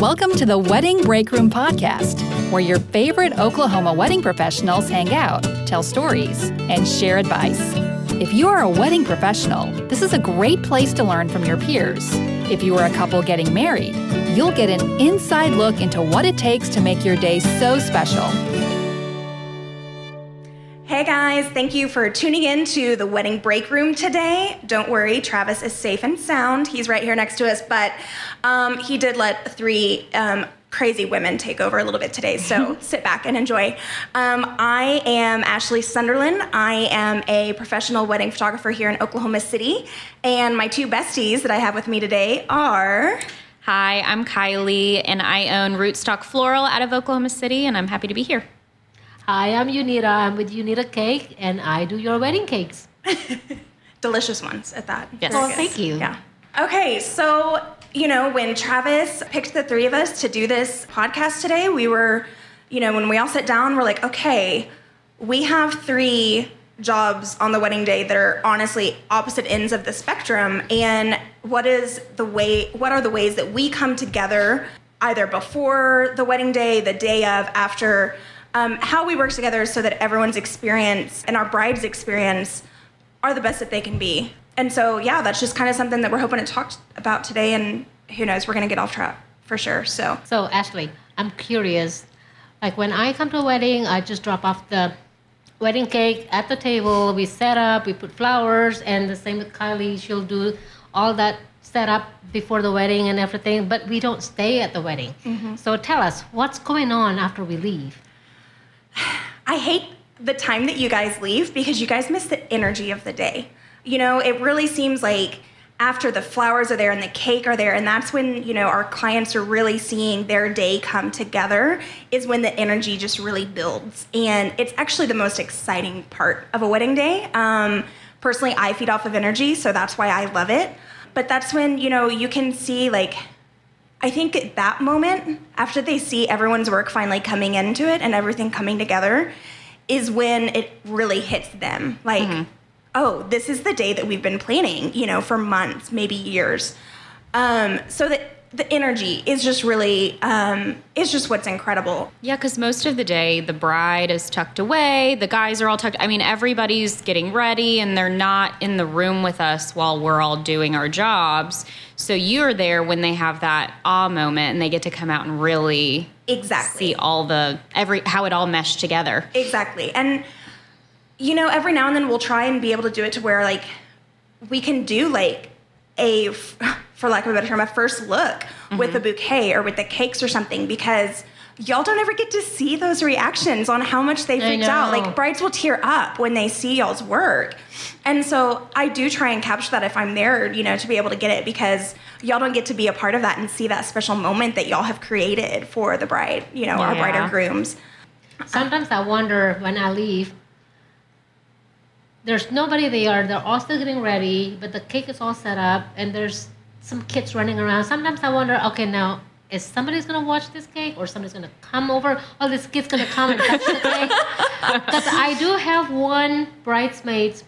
Welcome to the Wedding Break Room Podcast, where your favorite Oklahoma wedding professionals hang out, tell stories, and share advice. If you are a wedding professional, this is a great place to learn from your peers. If you are a couple getting married, you'll get an inside look into what it takes to make your day so special. Hey guys, thank you for tuning in to the wedding break room today. Don't worry, Travis is safe and sound. He's right here next to us, but um, he did let three um, crazy women take over a little bit today, so sit back and enjoy. Um, I am Ashley Sunderland. I am a professional wedding photographer here in Oklahoma City, and my two besties that I have with me today are. Hi, I'm Kylie, and I own Rootstock Floral out of Oklahoma City, and I'm happy to be here. Hi, I'm Yunity. I'm with Yunity Cake, and I do your wedding cakes. delicious ones at that. Yes. Very Oh, thank you. Yeah. Okay, so you know when Travis picked the three of us to do this podcast today, we were, you know, when we all sat down, we're like, okay, we have three jobs on the wedding day that are honestly opposite ends of the spectrum and what is the way what are the ways that we come together either before the wedding day the day of after um, how we work together so that everyone's experience and our bride's experience are the best that they can be. And so, yeah, that's just kind of something that we're hoping to talk about today. And who knows, we're going to get off track for sure. So, So, Ashley, I'm curious. Like when I come to a wedding, I just drop off the wedding cake at the table. We set up, we put flowers, and the same with Kylie. She'll do all that setup before the wedding and everything, but we don't stay at the wedding. So, tell us what's going on after we leave. I hate the time that you guys leave because you guys miss the energy of the day. You know, it really seems like after the flowers are there and the cake are there, and that's when, you know, our clients are really seeing their day come together, is when the energy just really builds. And it's actually the most exciting part of a wedding day. Um, personally, I feed off of energy, so that's why I love it. But that's when, you know, you can see like I think at that moment, after they see everyone's work finally coming into it and everything coming together, is when it really hits them. Like, oh, this is the day that we've been planning, you know, for months, maybe years. Um, so that the energy is just really, um, is just what's incredible. Yeah, because most of the day the bride is tucked away, the guys are all tucked. I mean, everybody's getting ready, and they're not in the room with us while we're all doing our jobs. So you're there when they have that awe moment, and they get to come out and really Exactly. see all the every how it all meshed together. Exactly. And you know, every now and then we'll try and be able to do it to where like we can do like a for lack of a better term, a first look with the mm-hmm. bouquet or with the cakes or something because y'all don't ever get to see those reactions on how much they freaked out. Like brides will tear up when they see y'all's work. And so I do try and capture that if I'm there, you know, to be able to get it because y'all don't get to be a part of that and see that special moment that y'all have created for the bride, you know, our bride or Yeah. grooms. Sometimes I wonder when I leave, there's nobody there, they're all still getting ready, but the cake is all set up and there's some kids running around. Sometimes I wonder, okay, now is somebody's gonna watch this cake or somebody's gonna come over? Oh, this kid's gonna come and touch the cake. Because I do have one bridesmaid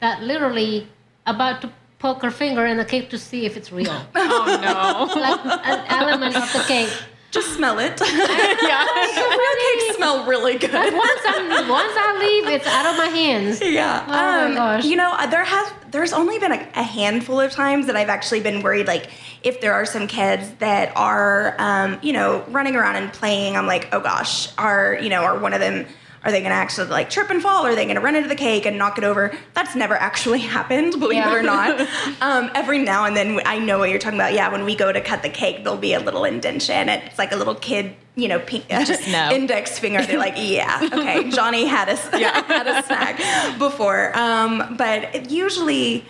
that literally about to poke her finger in the cake to see if it's real. Oh no! like an element of the cake. Just smell it. yeah. real cakes smell really good. Once I'm once I leave, it's out of my hands. yeah. Oh my gosh. You know, there has there's only been a, a handful of times that I've actually been worried, like if there are some kids that are, um, you know, running around and playing. I'm like, oh gosh, are you know, are one of them? Are they gonna actually like trip and fall? Are they gonna run into the cake and knock it over? That's never actually happened, believe Yeah. it or not. um, every now and then, I know what you're talking about. Yeah, when we go to cut the cake, there'll be a little indentation. It's like a little kid, you know, pink, index finger. They're like, yeah, okay, Johnny had a had a snack before, um, but usually,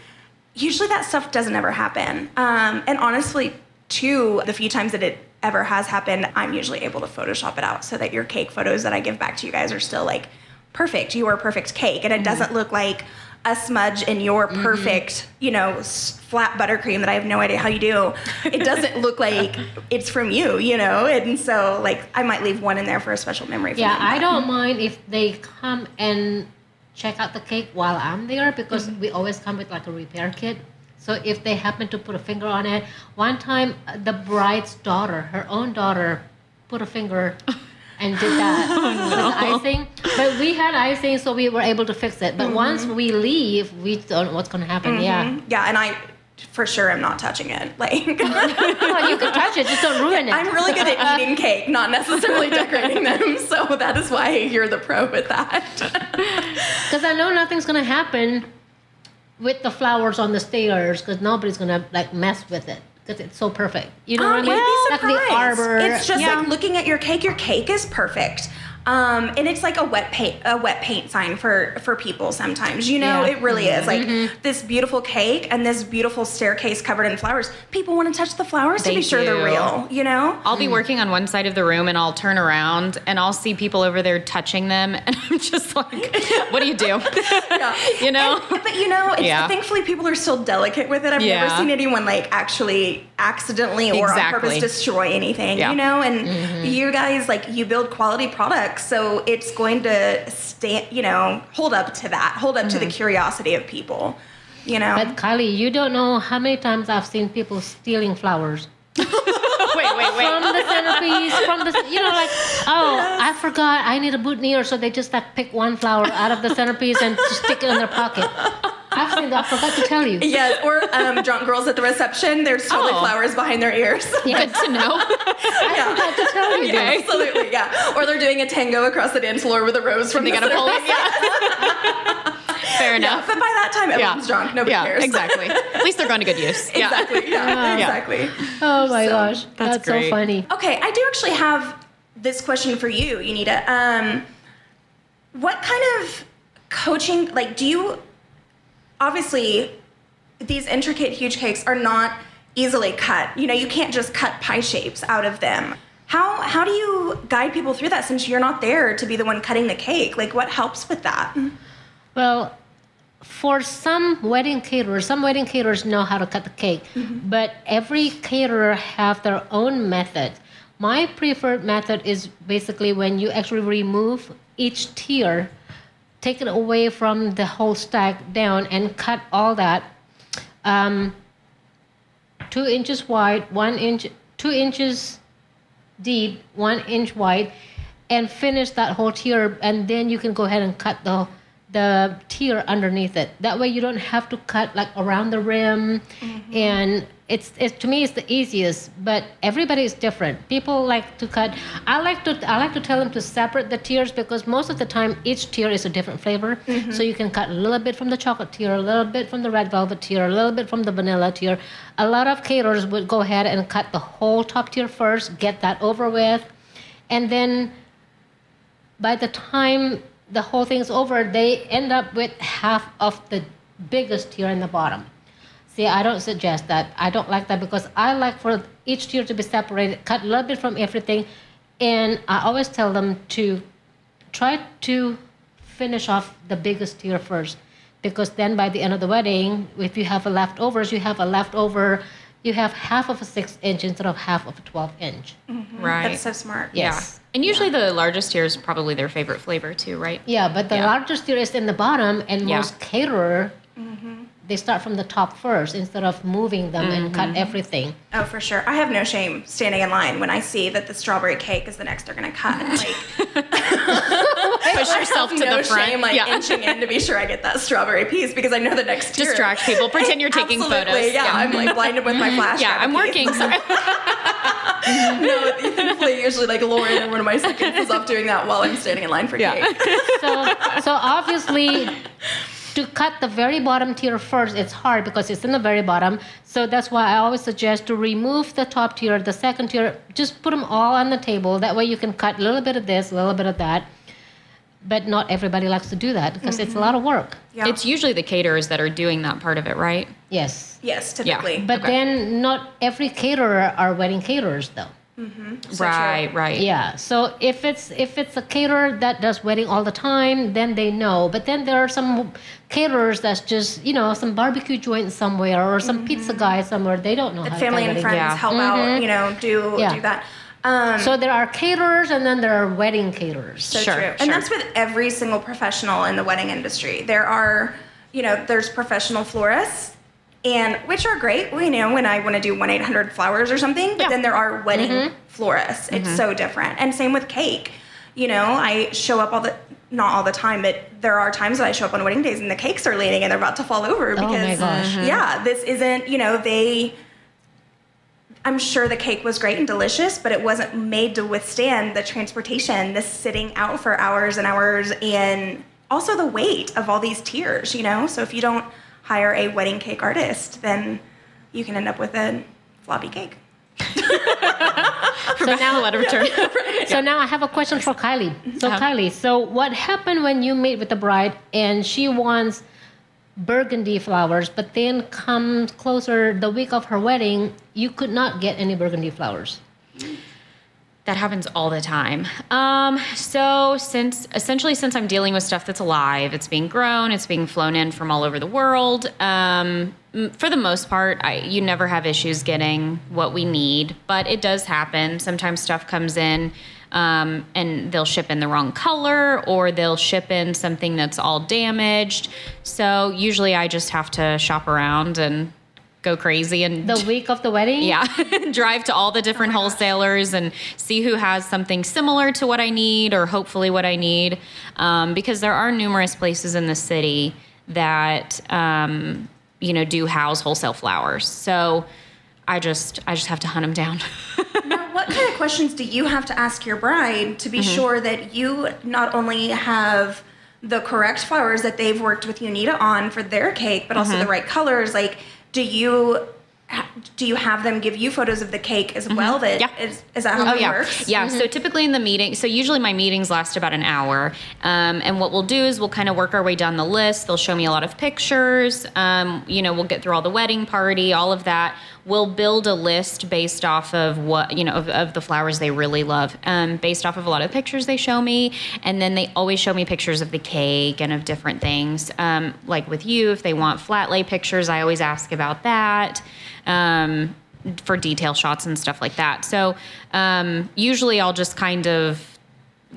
usually that stuff doesn't ever happen. Um, and honestly, too, the few times that it ever has happened, I'm usually able to Photoshop it out so that your cake photos that I give back to you guys are still like perfect. You are a perfect cake, and it doesn't look like a smudge in your perfect, you know, flat buttercream that I have no idea how you do. It doesn't look like it's from you, you know? And so, like, I might leave one in there for a special memory for you. Yeah, them, I don't mind if they come and check out the cake while I'm there because Mm-hmm. we always come with like a repair kit. So if they happen to put a finger on it, one time uh, the bride's daughter, her own daughter, put a finger and did that with icing. But we had icing, so we were able to fix it. But once we leave, we don't know what's going to happen. Yeah. Yeah, and I for sure am not touching it. Like Well, you can touch it, just don't ruin it. I'm really good at eating cake, not necessarily decorating them. So that is why you're the pro with that. Because I know nothing's gonna happen with the flowers on the stairs because nobody's gonna like mess with it because it's so perfect. You know Oh, what I mean? like the arbor. It's just Yeah. like looking at your cake. Your cake is perfect. Um, and it's like a wet paint a wet paint sign for for people sometimes. You know, Yeah. it really is. Like Mm-hmm. this beautiful cake and this beautiful staircase covered in flowers. People want to touch the flowers to They be sure they're real, you know? I'll be working on one side of the room and I'll turn around and I'll see people over there touching them and I'm just like, what do you do? Yeah. you know? And- but you know, it's, Yeah. thankfully people are still delicate with it. I've never seen anyone like actually accidentally or on purpose destroy anything. Yeah. You know, and mm-hmm. you guys like you build quality products, so it's going to stand. You know, hold up to that. Hold up to the mm-hmm. curiosity of people. You know. But Kylie, you don't know how many times I've seen people stealing flowers wait, wait, wait. from the centerpiece, from the you know like oh I forgot I need a boutonniere, so they just like pick one flower out of the centerpiece and just stick it in their pocket. That. I forgot to tell you. Yes, or um, drunk girls at the reception. There's totally Oh. flowers behind their ears. Good to know. yeah. forgot to tell you. Okay. Absolutely, yeah. Or they're doing a tango across the dance floor with a rose from they the gotta pull. Yeah. Fair Yeah, enough. but by that time, everyone's drunk. Nobody yeah, cares. exactly. At least they're going to good use. Exactly. Yeah, Yeah. exactly. Oh my So, gosh, that's that's, so funny. Okay, I do actually have this question for you, Yunity. Um, what kind of coaching, like, do you obviously these intricate, huge cakes are not easily cut. You know, you can't just cut pie shapes out of them. How how do you guide people through that since you're not there to be the one cutting the cake? Like, what helps with that? Well, for some wedding caterers, some wedding caterers know how to cut the cake, mm-hmm. but every caterer have their own method. My preferred method is basically when you actually remove each tier, take it away from the whole stack down, and cut all that. Um, two inches wide, one inch, two inches deep, one inch wide, and finish that whole tier, and then you can go ahead and cut the the tier underneath it. That way, you don't have to cut like around the rim, and it's it to me it's the easiest. But everybody is different. People like to cut. I like to I like to tell them to separate the tiers because most of the time each tier is a different flavor. Mm-hmm. So you can cut a little bit from the chocolate tier, a little bit from the red velvet tier, a little bit from the vanilla tier. A lot of caterers would go ahead and cut the whole top tier first, get that over with, and then by the time the whole thing's over, they end up with half of the biggest tier in the bottom. See, I don't suggest that. I don't like that because I like for each tier to be separated, cut a little bit from everything, and I always tell them to try to finish off the biggest tier first because then by the end of the wedding, if you have a leftovers, you have a leftover, you have half of a six inch instead of half of a 12 inch. Mm-hmm. Right. That's so smart. Yeah. yeah. Yes. And usually the largest tier is probably their favorite flavor too, right? Yeah, but the Yeah. largest tier is in the bottom, and Yeah. most caterer mm-hmm. They start from the top first instead of moving them and cut mm-hmm. everything. Oh, for sure. I have no shame standing in line when I see that the strawberry cake is the next they're gonna cut. Like Push yourself to no the front. shame, like yeah. inching in to be sure I get that strawberry piece because I know the next tier. Distract people. Pretend you're taking Absolutely, photos. Yeah, I'm like blinded with my flash. yeah, grab a I'm working. Sorry. no, thankfully, usually like Lauren or one of my seconds is off doing that while I'm standing in line for Yeah. cake. So, so obviously, to cut the very bottom tier first, it's hard because it's in the very bottom. So that's why I always suggest to remove the top tier, the second tier, just put them all on the table. That way you can cut a little bit of this, a little bit of that. But not everybody likes to do that because it's a mm-hmm. lot of work. Yeah. It's usually the caterers that are doing that part of it, right? Yes. yes, typically. Yeah. But Okay. then not every caterer are wedding caterers though. Mm-hmm. right, right. Yeah. So if it's if it's a caterer that does wedding all the time, then they know. But then there are some caterers that's just you know some barbecue joint somewhere or some mm-hmm. pizza guy somewhere. They don't know how That to family and friends Yeah. help out, mm-hmm. you know, do Yeah. do that. Um, So there are caterers and then there are wedding caterers. So Sure, true. sure. And that's with every single professional in the wedding industry. There are, you know, there's professional florists and which are great. You know, when I want to do one eight hundred flowers or something, but Yeah. then there are wedding mm-hmm. florists. It's mm-hmm. so different, and same with cake. You know, I show up all the not all the time, but there are times that I show up on wedding days and the cakes are leaning and they're about to fall over Oh my because gosh. Mm-hmm. yeah, this isn't. You know, they. I'm sure the cake was great and delicious, but it wasn't made to withstand the transportation, the sitting out for hours and hours, and also the weight of all these tiers, you know? So if you don't hire a wedding cake artist, then you can end up with a floppy cake. So now let her return. So now I have a question for Kylie. So Uh-huh. Kylie, so what happened when you meet with the bride and she wants burgundy flowers, but then comes closer the week of her wedding, you could not get any burgundy flowers. That happens all the time. Um, so since essentially since I'm dealing with stuff that's alive, it's being grown, it's being flown in from all over the world. Um, for the most part, I, you never have issues getting what we need, but it does happen. Sometimes stuff comes in. Um, and they'll ship in the wrong color or they'll ship in something that's all damaged. So usually I just have to shop around and go crazy and The week of the wedding? yeah, drive to all the different wholesalers and see who has something similar to what I need or hopefully what I need. Um, because there are numerous places in the city that, um, you know, do house wholesale flowers. So I just, I just have to hunt them down. Now, what kind of questions do you have to ask your bride to be sure that you not only have the correct flowers that they've worked with Yunity on for their cake, but also the right colors? Like, do you do you have them give you photos of the cake as well? That Yeah. is is that how Oh it yeah, works? yeah. So typically in the meeting, so usually my meetings last about an hour, um, and what we'll do is we'll kind of work our way down the list. They'll show me a lot of pictures. Um, you know, we'll get through all the wedding party, all of that. We'll build a list based off of what you know of, of the flowers they really love, um, based off of a lot of pictures they show me, and then they always show me pictures of the cake and of different things. Um, like with you, if they want flat lay pictures, I always ask about that. Um, for detail shots and stuff like that. So um, usually I'll just kind of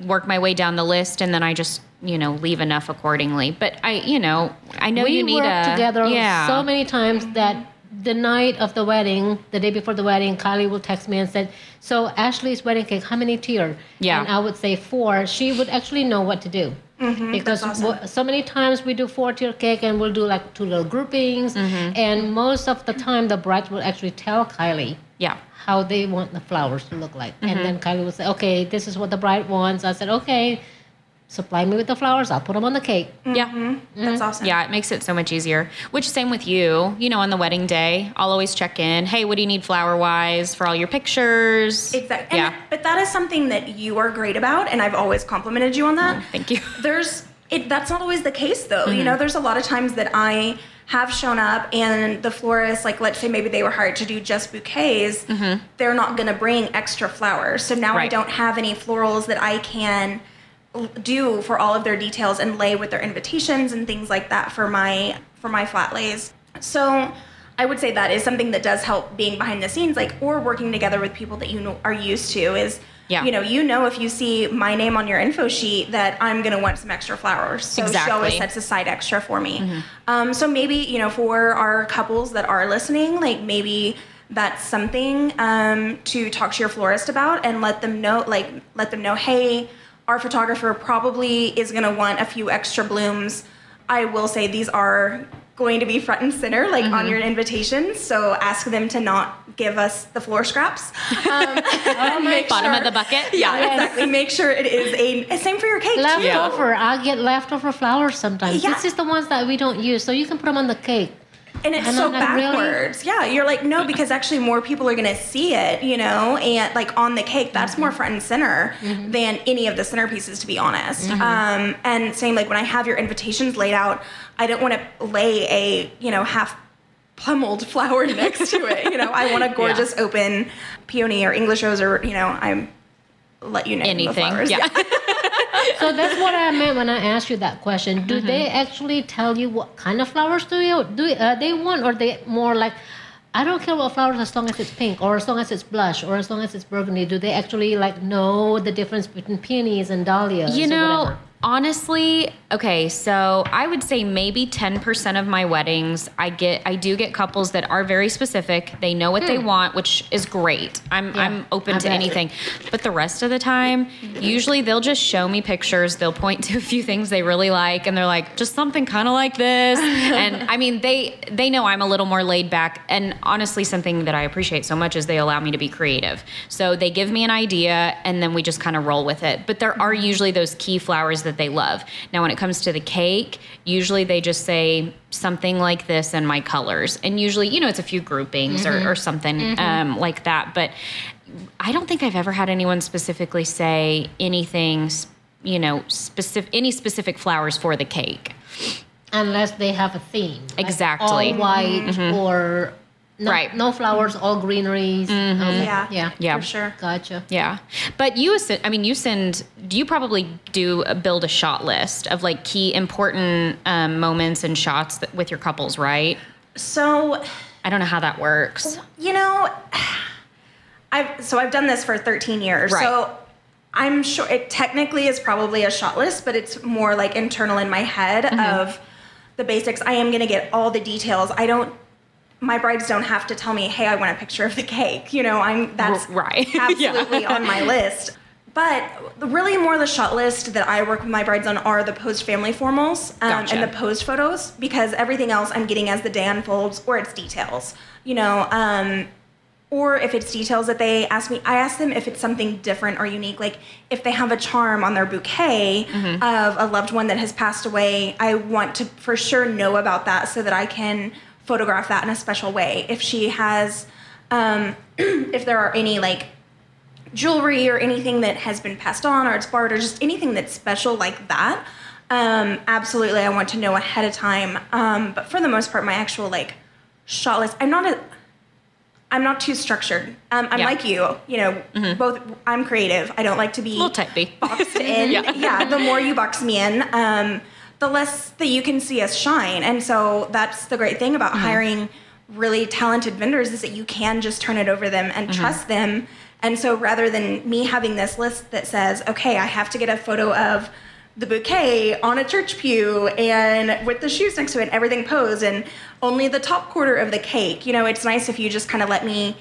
work my way down the list and then I just you know leave enough accordingly. But I you know I know we you need worked a together yeah so many times that the night of the wedding, the day before the wedding, Kylie will text me and said, "So Ashley's wedding cake, how many tier?" Yeah. and I would say four. She would actually know what to do mm-hmm. because awesome. so many times we do four tier cake and we'll do like two little groupings, mm-hmm. and most of the time the bride will actually tell Kylie yeah how they want the flowers to look like. And mm-hmm. then Kylie would say, okay, this is what the bride wants. I said, okay, supply me with the flowers. I'll put them on the cake. yeah That's awesome. yeah it makes it so much easier. Which same with you. You know on the wedding day I'll always check in. Hey, what do you need flower wise for all your pictures? Exactly. Yeah. And, but that is something that you are great about, and I've always complimented you on that. Thank you. There's it. That's not always the case, though. Mm-hmm. You know, there's a lot of times that I have shown up, and the florist, like let's say maybe they were hired to do just bouquets, they're not going to bring extra flowers. So now I Mm-hmm. Don't have any florals that I can l- do for all of their details and lay with their invitations and things like that for my for my flat lays. So I would say that is something that does help being behind the scenes, like or working together with people that you know are used to. Is Yeah. you know you know if you see my name on your info sheet that I'm gonna want some extra flowers. So she always sets aside extra for me. Um, so maybe you know for our couples that are listening, like maybe that's something um, to talk to your florist about and let them know like let them know hey our photographer probably is going to want a few extra blooms i will say these are going to be front and center like on your invitation so ask them to not give us the floor scraps um, and make Bottom of sure- the bucket. yeah exactly make sure it is a same for your cake too. Leftover. I get leftover flowers sometimes. Yeah. This is the ones that we don't use, so you can put them on the cake. And it's And so like, really? backwards. Yeah, you're like, no, because actually more people are gonna see it, you know, and like on the cake, that's Mm-hmm. more front and center than any of the centerpieces, to be honest. Mm-hmm. Um, and same like when I have your invitations laid out, I don't want to lay a, you know, half pummeled flower next to it. You know, I want a gorgeous open peony or English rose or, you know, I'm let you know the Anything. flowers. Yeah. So that's what I meant when I asked you that question. Do they Mm-hmm. actually tell you what kind of flowers do you do uh, they want, or they more like, I don't care what flowers as long as it's pink, or as long as it's blush, or as long as it's burgundy. Do they actually like know the difference between peonies and dahlias? You know, whatever? Honestly, okay, so I would say maybe 10% of my weddings, I get I do get couples that are very specific. They know what they hmm. want, which is great. I'm Yeah, I'm open I to bet. anything. But the rest of the time, usually they'll just show me pictures, they'll point to a few things they really like and they're like, "Just something kind of like this." and I mean, they they know I'm a little more laid back and honestly something that I appreciate so much is they allow me to be creative. So they give me an idea and then we just kind of roll with it. But there are hmm. usually those key flowers that they love. Now when it comes to the cake, usually they just say something like this and my colors. And usually, you know, it's a few groupings or, mm-hmm. or something mm-hmm. um, like that. But I don't think I've ever had anyone specifically say anything, you know, specific any specific flowers for the cake. Unless they have a theme. like Exactly. All white mm-hmm. or no, Right. no flowers, all greeneries. Okay. Yeah. Yeah. Yeah. For sure. Gotcha. Yeah, but you, send- I mean, you send. Do you probably do a, build a shot list of like key important um, moments and shots that, with your couples, right? So, I don't know how that works. you know, I've so I've done this for 13 years. Right. So I'm sure it technically is probably a shot list, but it's more like internal in my head Mm-hmm. of the basics. I am going to get all the details. I don't my brides don't have to tell me, "Hey, I want a picture of the cake." You know, I'm that's right. Yeah. absolutely on my list. But really, more the shot list that I work with my brides on are the post family formals um, Gotcha. and the posed photos because everything else I'm getting as the day unfolds or it's details. You know, um, or if it's details that they ask me, I ask them if it's something different or unique. Like if they have a charm on their bouquet of a loved one that has passed away, I want to for sure know about that so that I can photograph that in a special way. If she has, um, if there are any like jewelry or anything that has been passed on or it's borrowed or just anything that's special like that, um, absolutely I want to know ahead of time. Um, but for the most part, my actual like shot list, I'm not a I'm not too structured. Um, I'm Yeah. like you, you know, both. I'm creative. I don't like to be A little type B. boxed in. Yeah. yeah. the more you box me in, um, the less that you can see us shine. And so that's the great thing about mm-hmm. hiring really talented vendors is that you can just turn it over them and mm-hmm. trust them. And so rather than me having this list that says, okay, I have to get a photo of the bouquet on a church pew and with the shoes next to it, everything posed, and only the top quarter of the cake. You know, it's nice if you just kind of let me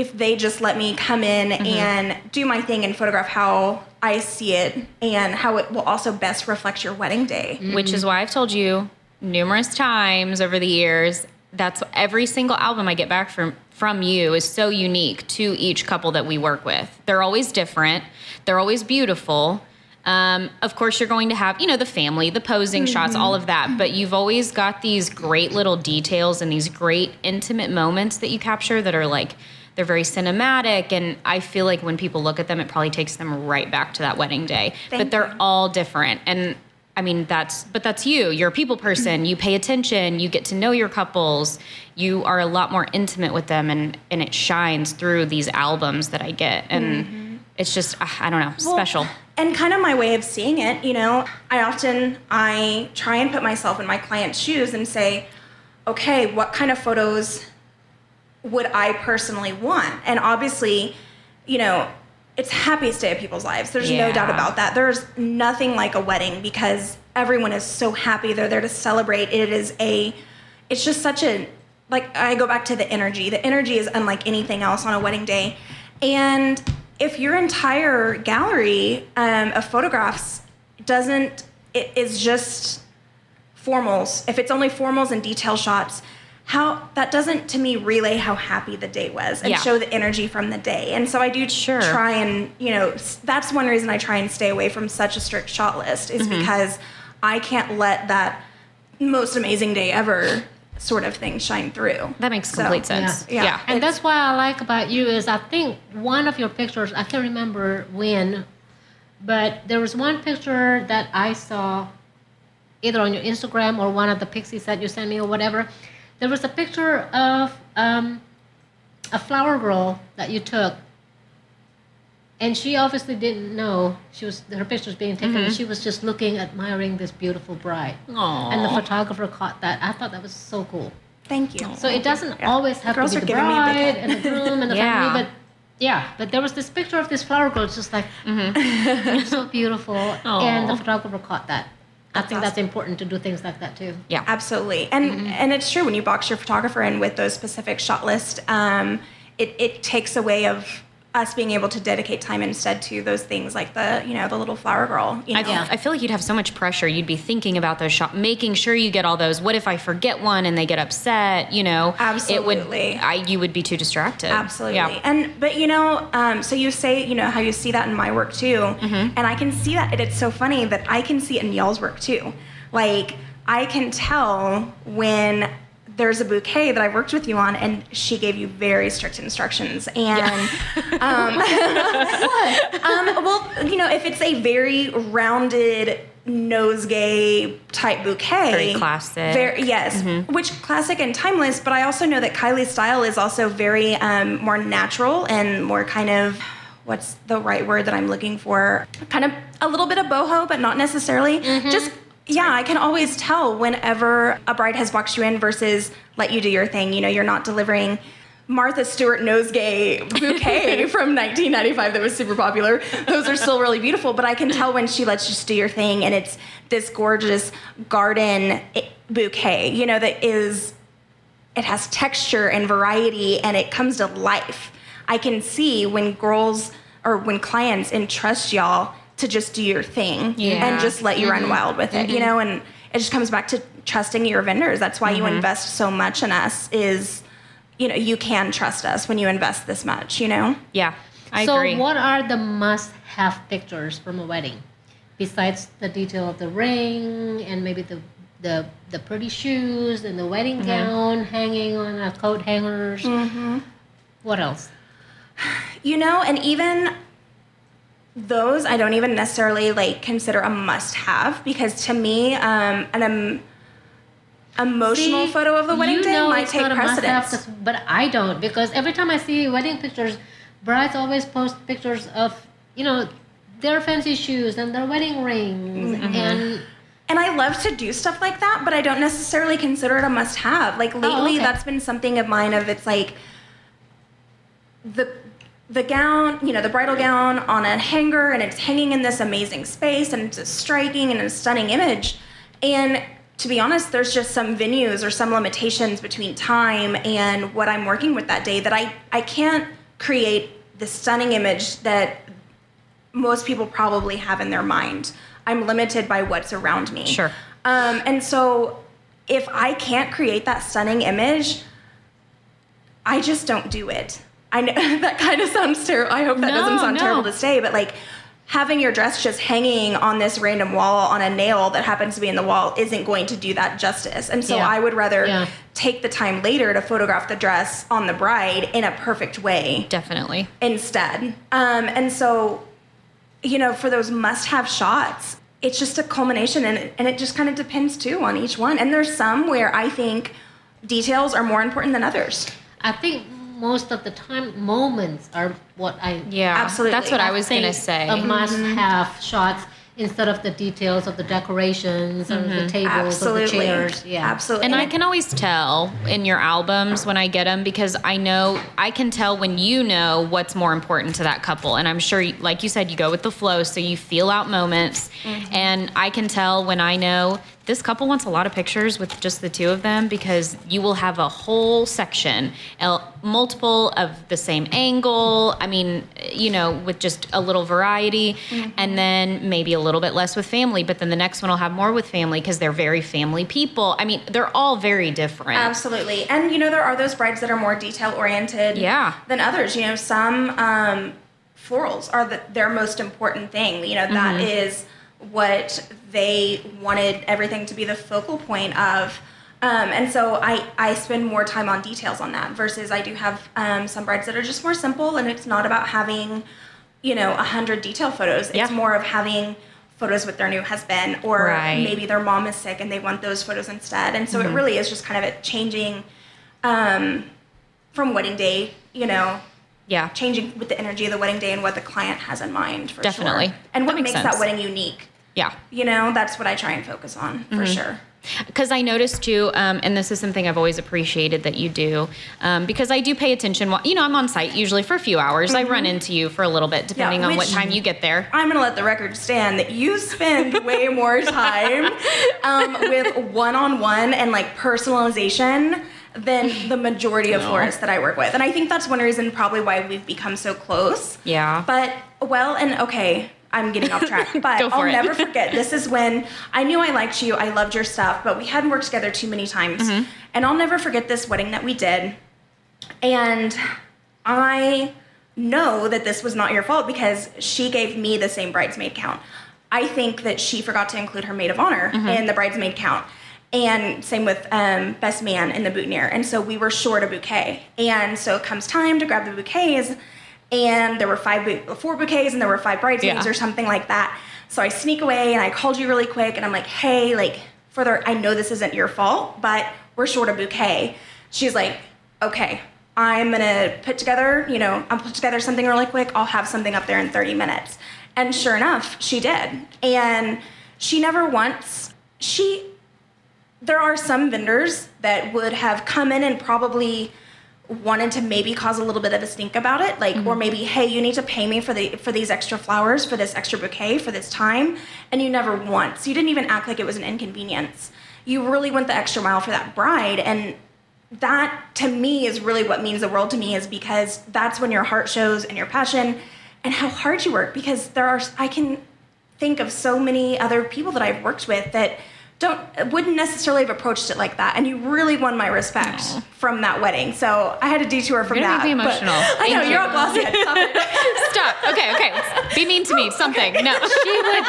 if they just let me come in mm-hmm. and do my thing and photograph how I see it and how it will also best reflect your wedding day. Mm-hmm. Which is why I've told you numerous times over the years. That's every single album I get back from from you is so unique to each couple that we work with. They're always different. They're always beautiful. Um, of course, you're going to have, you know, the family, the posing mm-hmm. shots, all of that. But you've always got these great little details and these great intimate moments that you capture that are like, they're very cinematic. And I feel like when people look at them, it probably takes them right back to that wedding day. Thank but they're you. all different. And I mean, that's, but that's you. You're a people person. You pay attention. You get to know your couples. You are a lot more intimate with them. And, and it shines through these albums that I get. And it's just, ah, I don't know, Well, special. And kind of my way of seeing it, you know, I often I try and put myself in my client's shoes and say, okay, what kind of photos would I personally want? And obviously, you know, it's happiest day of people's lives. There's no doubt about that. There's nothing like a wedding because everyone is so happy. They're there to celebrate. It is a, it's just such a, like, I go back to the energy. The energy is unlike anything else on a wedding day. And if your entire gallery um, of photographs doesn't, it is just formals, if it's only formals and detail shots, how that doesn't to me relay how happy the day was and Yeah. show the energy from the day. And so I do Sure. try and, you know, that's one reason I try and stay away from such a strict shot list is Mm-hmm. because I can't let that most amazing day ever sort of thing shine through. That makes So, complete sense. yeah. yeah. And that's what I like about you is I think one of your pictures I can't remember when, but there was one picture that I saw either on your Instagram or one of the pixies that you sent me or whatever. There was a picture of um, a flower girl that you took, and she obviously didn't know she was her picture was being taken. and She was just looking, admiring this beautiful bride, Aw. and the photographer caught that. I thought that was so cool. Thank you. So it doesn't Yeah. always have Girls to be the giving me a big bride head. and the groom and the Yeah. family, but Yeah, but there was this picture of this flower girl, it's just like it's so beautiful, and the photographer caught that. I think that's important to do things like that too. Yeah. Absolutely, and Mm-hmm. and it's true when you box your photographer in with those specific shot list, um, it it takes away of us being able to dedicate time instead to those things like the you know the little flower girl. You know? I, I feel like you'd have so much pressure. You'd be thinking about those shots, making sure you get all those. What if I forget one and they get upset? You know, absolutely It would. I you would be too distracted. Absolutely. Yeah. And but you know, um, so you say you know how you see that in my work too, Mm-hmm. and I can see that. And it's so funny that I can see it in y'all's work too. Like I can tell when there's a bouquet that I worked with you on, and she gave you very strict instructions. And um, um, well, you know, if it's a very rounded nosegay type bouquet, Very classic. very- yes, which classic and timeless. But I also know that Kylie's style is also very um, more natural and more kind of what's the right word that I'm looking for? Kind of a little bit of boho, but not necessarily. Just yeah, I can always tell whenever a bride has walked you in versus let you do your thing. You know, you're not delivering. Martha Stewart nosegay bouquet from 1995 that was super popular. Those are still really beautiful, but I can tell when she lets you just do your thing and it's this gorgeous garden bouquet, you know, that is, it has texture and variety and it comes to life. I can see when girls or when clients entrust y'all to just do your thing Yeah. and just let you run mm-hmm. wild with it, you mm-hmm. know, and it just comes back to trusting your vendors. That's why you mm-hmm. invest so much in us is, you know, you can trust us when you invest this much, you know? Yeah. I so, agree. what are the must-have pictures from a wedding, besides the detail of the ring and maybe the the, the pretty shoes and the wedding gown hanging on a coat hangers? What else? You know, and even those I don't even necessarily like consider a must have because to me, um, an um, emotional See, photo of the wedding day might take not a must-have, precedence. but I don't because every time I see wedding pictures, brides always post pictures of you know their fancy shoes and their wedding rings Mm-hmm. and And I love to do stuff like that, but I don't necessarily consider it a must have. Like lately, Oh, okay. that's been something of mine of it's like the the gown, you know, the bridal gown on a hanger and it's hanging in this amazing space and it's a striking and a stunning image. And to be honest, there's just some venues or some limitations between time and what I'm working with that day that I, I can't create the stunning image that most people probably have in their mind. I'm limited by what's around me. Sure. Um, and so if I can't create that stunning image, I just don't do it. I know that kind of sounds terrible. I hope that doesn't sound no. terrible to say, but like having your dress just hanging on this random wall on a nail that happens to be in the wall isn't going to do that justice. And so Yeah. I would rather Yeah. take the time later to photograph the dress on the bride in a perfect way Definitely. instead. Um, and so, you know, for those must-have shots, it's just a culmination, and and it just kind of depends too on each one. And there's some where I think details are more important than others. I think most of the time moments are what I Yeah. Absolutely. That's what I was think gonna say. a must-have mm-hmm. shots instead of the details of the decorations and the mm-hmm. tables or the chairs. Yeah, Absolutely. And I can always tell in your albums when I get them because I know I can tell when you know what's more important to that couple. And I'm sure, like you said, you go with the flow, so you feel out moments. Mm-hmm. And I can tell when I know this couple wants a lot of pictures with just the two of them because you will have a whole section, multiple of the same angle. I mean, you know, with just a little variety, and then maybe a little bit less with family. But then the next one will have more with family because they're very family people. I mean, they're all very different. Absolutely. And you know, there are those brides that are more detail oriented Yeah. than others. You know, some um, florals are the, their most important thing. You know, that is what they wanted everything to be the focal point of. Um, and so I, I spend more time on details on that versus I do have um, some brides that are just more simple and it's not about having, you know, a hundred detail photos. Yeah. It's more of having photos with their new husband or Right. maybe their mom is sick and they want those photos instead. And so it really is just kind of a changing um, from wedding day, you know, Yeah. changing with the energy of the wedding day and what the client has in mind for sure. Definitely. sure. And what That makes makes that wedding unique. Yeah. You know, that's what I try and focus on for sure. Because I noticed too, um, and this is something I've always appreciated that you do, um, because I do pay attention. while- You know, I'm on site usually for a few hours. I run into you for a little bit, depending on what time you get there. I'm gonna let the record stand that you spend way more time um, with one-on-one and like personalization than the majority of florists that I work with, and I think that's one reason probably why we've become so close. Yeah. But well, and okay, I'm getting off track, but Go for I'll it. never forget. This is when I knew I liked you. I loved your stuff, but we hadn't worked together too many times, Mm-hmm. and I'll never forget this wedding that we did. And I know that this was not your fault because she gave me the same bridesmaid count. I think that she forgot to include her maid of honor Mm-hmm. in the bridesmaid count. And same with um, best man in the boutonniere. And so we were short a bouquet. And so it comes time to grab the bouquets. And there were five, bou- four bouquets, and there were five bridesmaids Yeah. or something like that. So I sneak away and I called you really quick, and I'm like, hey, like, for the, I know this isn't your fault, but we're short a bouquet. She's like, okay, I'm gonna put together, you know, I'll put together something really quick. I'll have something up there in 30 minutes. And sure enough, she did. And she never once, she, there are some vendors that would have come in and probably wanted to maybe cause a little bit of a stink about it like or mm-hmm. maybe hey you need to pay me for the for these extra flowers for this extra bouquet for this time and you never once you didn't even act like it was an inconvenience. You really went the extra mile for that bride and that to me is really what means the world to me is because that's when your heart shows and your passion and how hard you work because there are i can think of so many other people that i've worked with that don't wouldn't necessarily have approached it like that and you really won my respect from that wedding so i had a detour from You're that make me emotional. i know you're you. all glossy head. Stop. Stop. Okay, okay. Be mean to me. Something. No. she would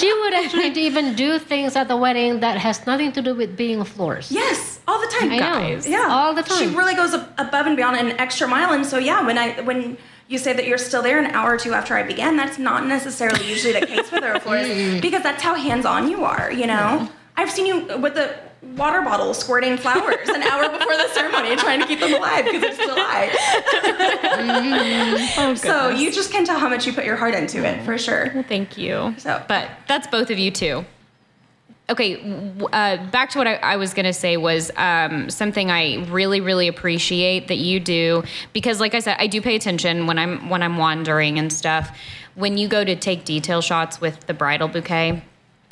she would actually even do things at the wedding that has nothing to do with being a florist. yes all the time I know. Guys. yeah all the time. she really goes above and beyond an extra mile and so yeah when i when you say that you're still there an hour or two after i began that's not necessarily usually the case with a florist because that's how hands-on you are you know i've seen you with the water bottle squirting flowers an hour before the ceremony trying to keep them alive because it's July. still alive Oh, so you just can tell how much you put your heart into it for sure Thank you. So- but that's both of you too. Okay, uh, back to what I, I was going to say was um, something I really, really appreciate that you do because, like I said, I do pay attention when I'm when I'm wandering and stuff. When you go to take detail shots with the bridal bouquet,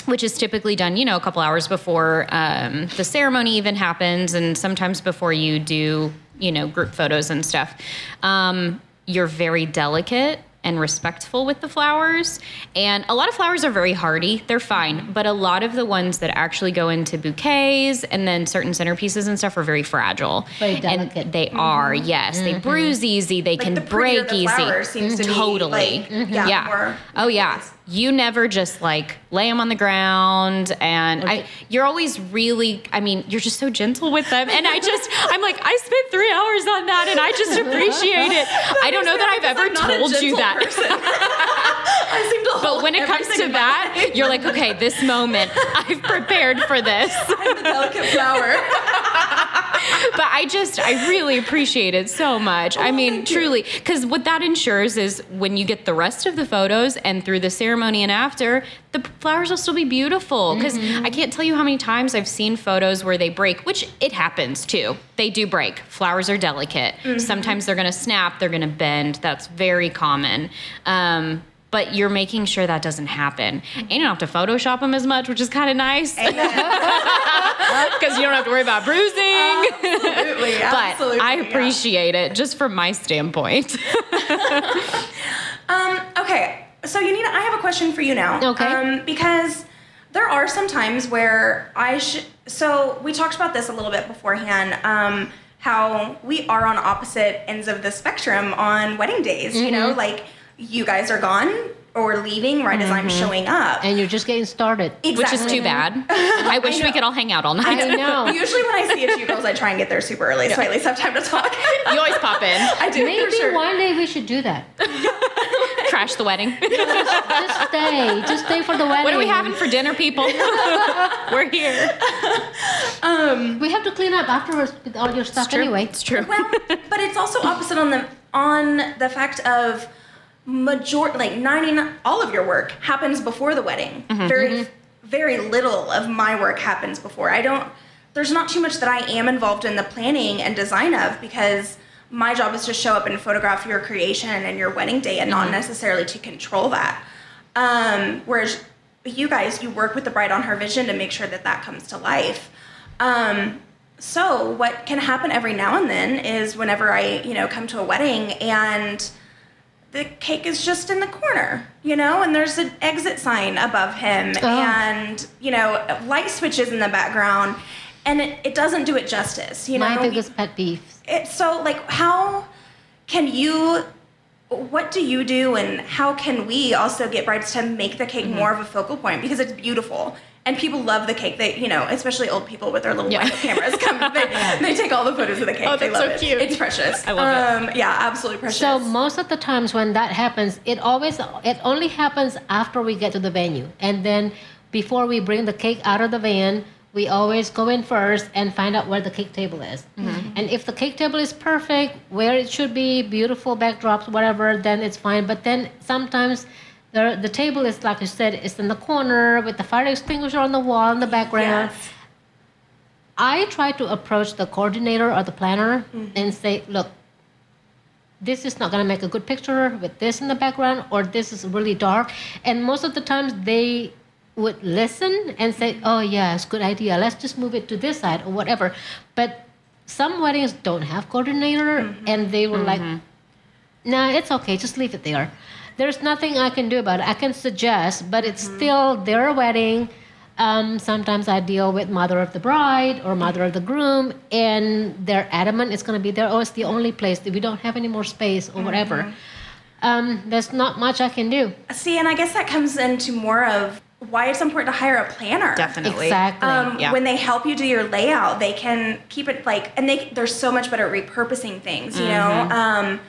which is typically done, you know, a couple hours before um, the ceremony even happens, and sometimes before you do, you know, group photos and stuff. Um, you're very delicate and respectful with the flowers, and a lot of flowers are very hardy. They're fine, but a lot of the ones that actually go into bouquets and then certain centerpieces and stuff are very fragile. Very And delicate. they are, yes. They bruise easy. They Like can the break the easy. flower seems to be, totally. like, yeah, yeah. more- Oh yeah. You never just like lay them on the ground and I you're always really I mean, you're just so gentle with them and I just I'm like I spent 3 hours on that and I just appreciate it. I don't know that I've ever I'm not a told you that. I seem to But when it comes to that, you're like, okay, this moment, I've prepared for this. I'm the delicate flower. but I just, I really appreciate it so much. I oh, mean, Oh, thank you. truly, because what that ensures is when you get the rest of the photos and through the ceremony and after, the flowers will still be beautiful. Because Mm-hmm. I can't tell you how many times I've seen photos where they break, which it happens too. They do break. Flowers are delicate. Mm-hmm. Sometimes they're going to snap, they're going to bend. That's very common. Um, but you're making sure that doesn't happen. And you don't have to Photoshop them as much, which is kind of nice. Because you don't have to worry about bruising. Absolutely, but absolutely. I yeah. appreciate it just from my standpoint. Um, okay, so Yunity, I have a question for you now. Okay. Um, because there are some times where I should. So we talked about this a little bit beforehand. Um, how we are on opposite ends of the spectrum on wedding days. You Mm-hmm. know, like you guys are gone or leaving right as I'm Mm-hmm. showing up. And you're just getting started. Which is too bad. I wish we could all hang out all night. I know. Usually when I see a few girls, I try and get there super early so I at least have time to talk. you always pop in, I do Maybe for sure. one day we should do that. crash the wedding. Just stay. Just stay for the wedding. What are we having for dinner, people? We're here. We have to clean up afterwards with all your stuff It's anyway. It's true. well, but it's also opposite on the on the fact of major like 99 all of your work happens before the wedding. Mm-hmm. Very very little of my work happens before. I don't there's not too much that I am involved in the planning and design of because my job is to show up and photograph your creation and your wedding day and not necessarily to control that. Um, whereas you guys, you work with the bride on her vision to make sure that that comes to life. Um, so what can happen every now and then is whenever I, you know, come to a wedding and the cake is just in the corner, you know, and there's an exit sign above him Oh. and, you know, light switches in the background and it, it doesn't do it justice, you know. My biggest pet. It's so like how can you what do you do and how can we also get brides to make the Mm-hmm. cake more of a focal point because it's beautiful and people love the cake they you know especially old people with their little Yeah. white cameras come they, they take all the photos of the cake Oh, they that's love so it cute. it's precious I love um, yeah absolutely precious So most of the times when that happens, it always it only happens after we get to the venue, and then before we bring the cake out of the van, we always go in first and find out where the cake table is. And if the cake table is perfect, where it should be, beautiful backdrops, whatever, then it's fine. But then sometimes. The, the table is like you said, it's in the corner with the fire extinguisher on the wall in the background. Yes. I try to approach the coordinator or the planner mm-hmm. and say, look, this is not going to make a good picture with this in the background, or this is really dark. And most of the times they would listen and say, oh, yeah, it's a good idea. Let's just move it to this side or whatever. But some weddings don't have coordinator, mm-hmm. and they were like, mm-hmm. no, it's okay. Just leave it there. There's nothing I can do about it. I can suggest, but it's still their wedding. Um, sometimes I deal with mother of the bride or mother of the groom, and they're adamant it's going to be there. Oh, it's the only place that we don't have any more space or whatever. Um, there's not much I can do. see and i guess that comes into more of why it's important to hire a planner Definitely. Exactly. um, Yeah. when they help you do your layout they can keep it like and they they're so much better at repurposing things you Mm-hmm. know um,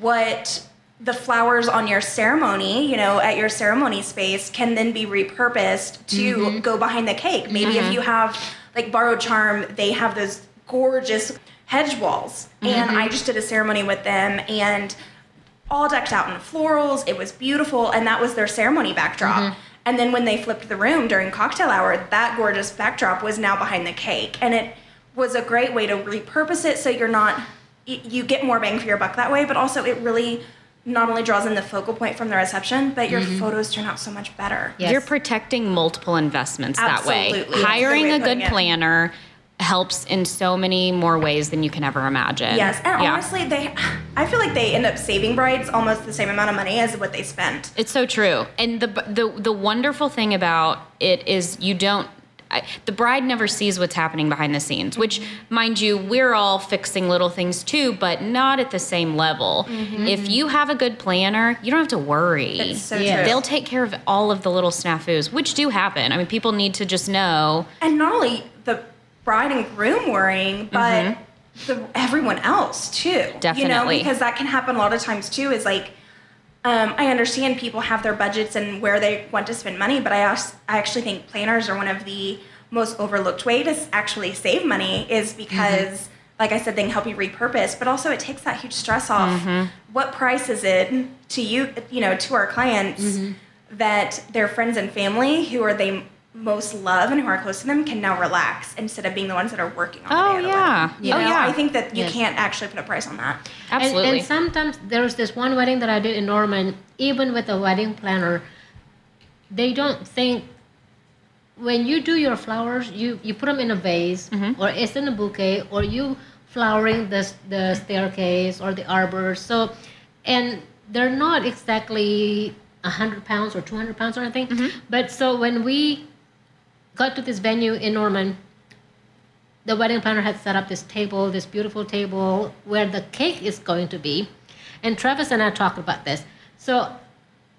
what the flowers on your ceremony you know at your ceremony space can then be repurposed to Mm-hmm. go behind the cake maybe if you have like borrowed charm they have those gorgeous hedge walls and Mm-hmm. i just did a ceremony with them and all decked out in florals. It was beautiful, and that was their ceremony backdrop. Mm-hmm. And then when they flipped the room during cocktail hour, that gorgeous backdrop was now behind the cake, and it was a great way to repurpose it so you're not you get more bang for your buck that way, but also it really not only draws in the focal point from the reception, but your mm-hmm. photos turn out so much better. Yes. You're protecting multiple investments that way. Absolutely. Hiring way a good putting it. planner helps in so many more ways than you can ever imagine. Yes, and Yeah. honestly, they I feel like they end up saving brides almost the same amount of money as what they spent. It's so true. And the the the wonderful thing about it is you don't I, the bride never sees what's happening behind the scenes, which, mind you, we're all fixing little things too, but not at the same level. Mm-hmm. If you have a good planner, you don't have to worry. So Yeah. They'll take care of all of the little snafus, which do happen. I mean, people need to just know. and not only the bride and groom worrying, but mm-hmm. the everyone else too. You know, Definitely. because that can happen a lot of times too. Is like, um, I understand people have their budgets and where they want to spend money, but I als- I actually think planners are one of the most overlooked way to actually save money is mm-hmm. because. Like I said, they can help you repurpose, but also it takes that huge stress off. Mm-hmm. What price is it to you, you know, to our clients mm-hmm. that their friends and family who are they most love and who are close to them can now relax instead of being the ones that are working on the Oh, day of the yeah. wedding. You Oh, know, yeah. I think that you Yes. can't actually put a price on that. And- Absolutely. And, sometimes there's this one wedding that I did in Norman, even with a wedding planner, they don't think when you do your flowers, you, you put them in a vase mm-hmm. or it's in a bouquet or you flowering the, the staircase or the arbor. So, and they're not exactly 100 pounds or 200 pounds or anything. Mm-hmm. But so when we got to this venue in Norman, the wedding planner had set up this table, this beautiful table where the cake is going to be. And Travis and I talked about this. So,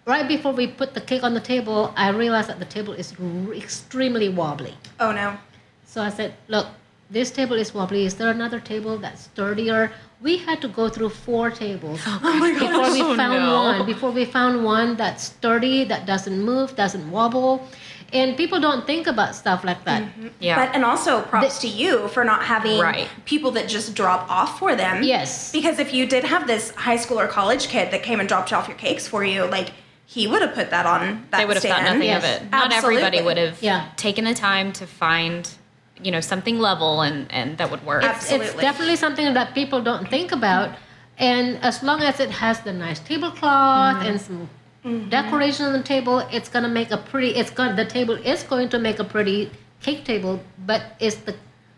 right before we put the cake on the table, I realized that the table is r- extremely wobbly. Oh no. So I said, Look, this table is wobbly. Is there another table that's sturdier? We had to go through four tables oh, before we Oh, found no. one. Before we found one that's sturdy, that doesn't move, doesn't wobble. And people don't think about stuff like that. Mm-hmm. yeah. But and also props to you for not having Right. people that just drop off for them. Yes. Because if you did have this high school or college kid that came and dropped off your cakes for you, like he would have put that on that they would have thought stand. nothing of it. Not everybody would have Yeah. taken the time to find, you know, something level and and that would work. Abs- It's definitely something that people don't think about. And as long as it has the nice tablecloth mm-hmm. and some Mm-hmm. decoration on the table, it's gonna make a pretty. It's going the table is going to make a pretty cake table, but is the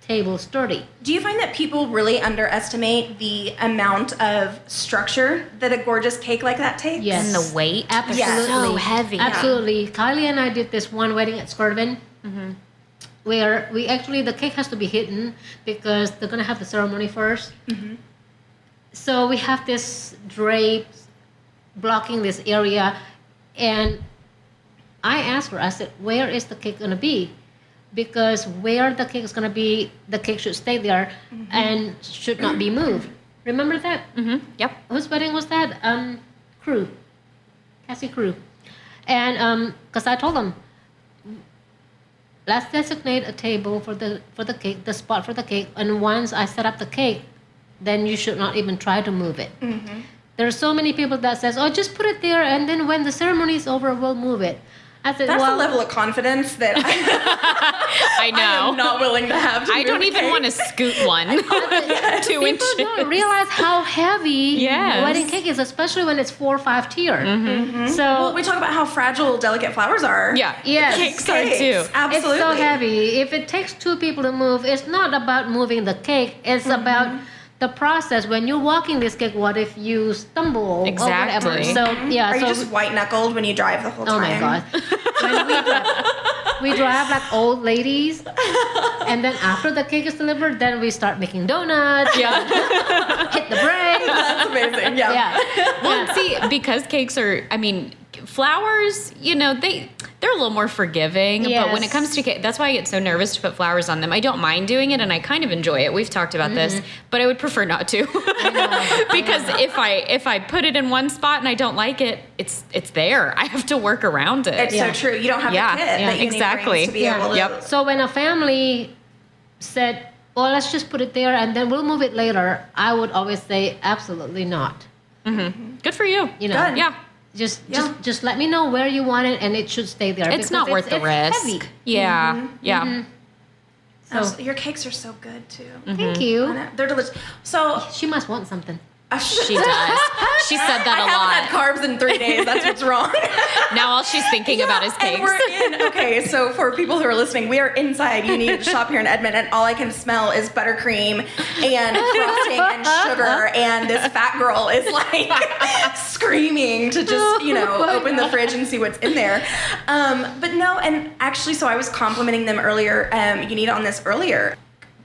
table sturdy? Do you find that people really underestimate the amount of structure that a gorgeous cake like that takes? Yes. and the weight. They're Absolutely. so heavy. Absolutely. Kylie and I did this one wedding at Skirvin. Mm-hmm. Where we actually the cake has to be hidden because they're gonna have the ceremony 1st mm-hmm. So we have this drape blocking this area, and I asked her. I said, "Where is the cake gonna be?" Because where the cake is gonna be, the cake should stay there and should not be moved. Remember that? hmm Yep. whose wedding was that? Um, Crew, Cassie Crew, and um, cause I told them, let's designate a table for the for the cake, the spot for the cake, and once I set up the cake, then you should not even try to move it. There are so many people that says, oh, just put it there, and then when the ceremony is over, we'll move it. I said, That's well, a level of confidence that I, I I'm not willing to have. To I don't even cake. want to scoot one. Two people inches. don't realize how heavy Yes. wedding cake is, especially when it's four or five tier. So Well, we talk about how fragile delicate flowers are. Yeah. Yes. Cakes are too. Absolutely. It's so heavy. If it takes two people to move, it's not about moving the cake. It's Mm-hmm. about the process. When you're walking this cake, what if you stumble Exactly. or whatever? So mm-hmm. yeah. Are so you just white knuckled when you drive the whole time? oh my god. when we drive, we drive like old ladies, and then after the cake is delivered, then we start making donuts. Yeah. Hit the brakes. That's amazing. Yeah. Yeah. Well, Yeah. see, because cakes are, I mean, flowers, you know, they they're a little more forgiving. But when it comes to that's why I get so nervous to put flowers on them. I don't mind doing it, and I kind of enjoy it. We've talked about this, mm-hmm. but I would prefer not to, because if I if I put it in one spot and I don't like it, it's it's there. I have to work around it. It's Yeah. so true. You don't have Yeah, the kit yeah, that you exactly. need to be Yeah. able to. Yep. So when a family said, "Well, let's just put it there and then we'll move it later," I would always say, "Absolutely not." Mm-hmm. Good for you. You know, Good. Yeah. Just Yeah. just just let me know where you want it and it should stay there. It's not worth the it's risk. Heavy. Yeah. Mm-hmm. Yeah. Mm-hmm. So Abs- Your cakes are so good too. thank you. They're delicious. So She must want something. She does. She said that I a haven't lot. had carbs in three days. That's what's wrong. now all she's thinking about is cakes. we're in. Okay, so for people who are listening, we are inside. You need to shop here in Edmond, and all I can smell is buttercream and frosting and sugar. And this fat girl is like screaming to just you know open the fridge and see what's in there. Um, but no, and actually, so I was complimenting them earlier. Um, you need on this earlier.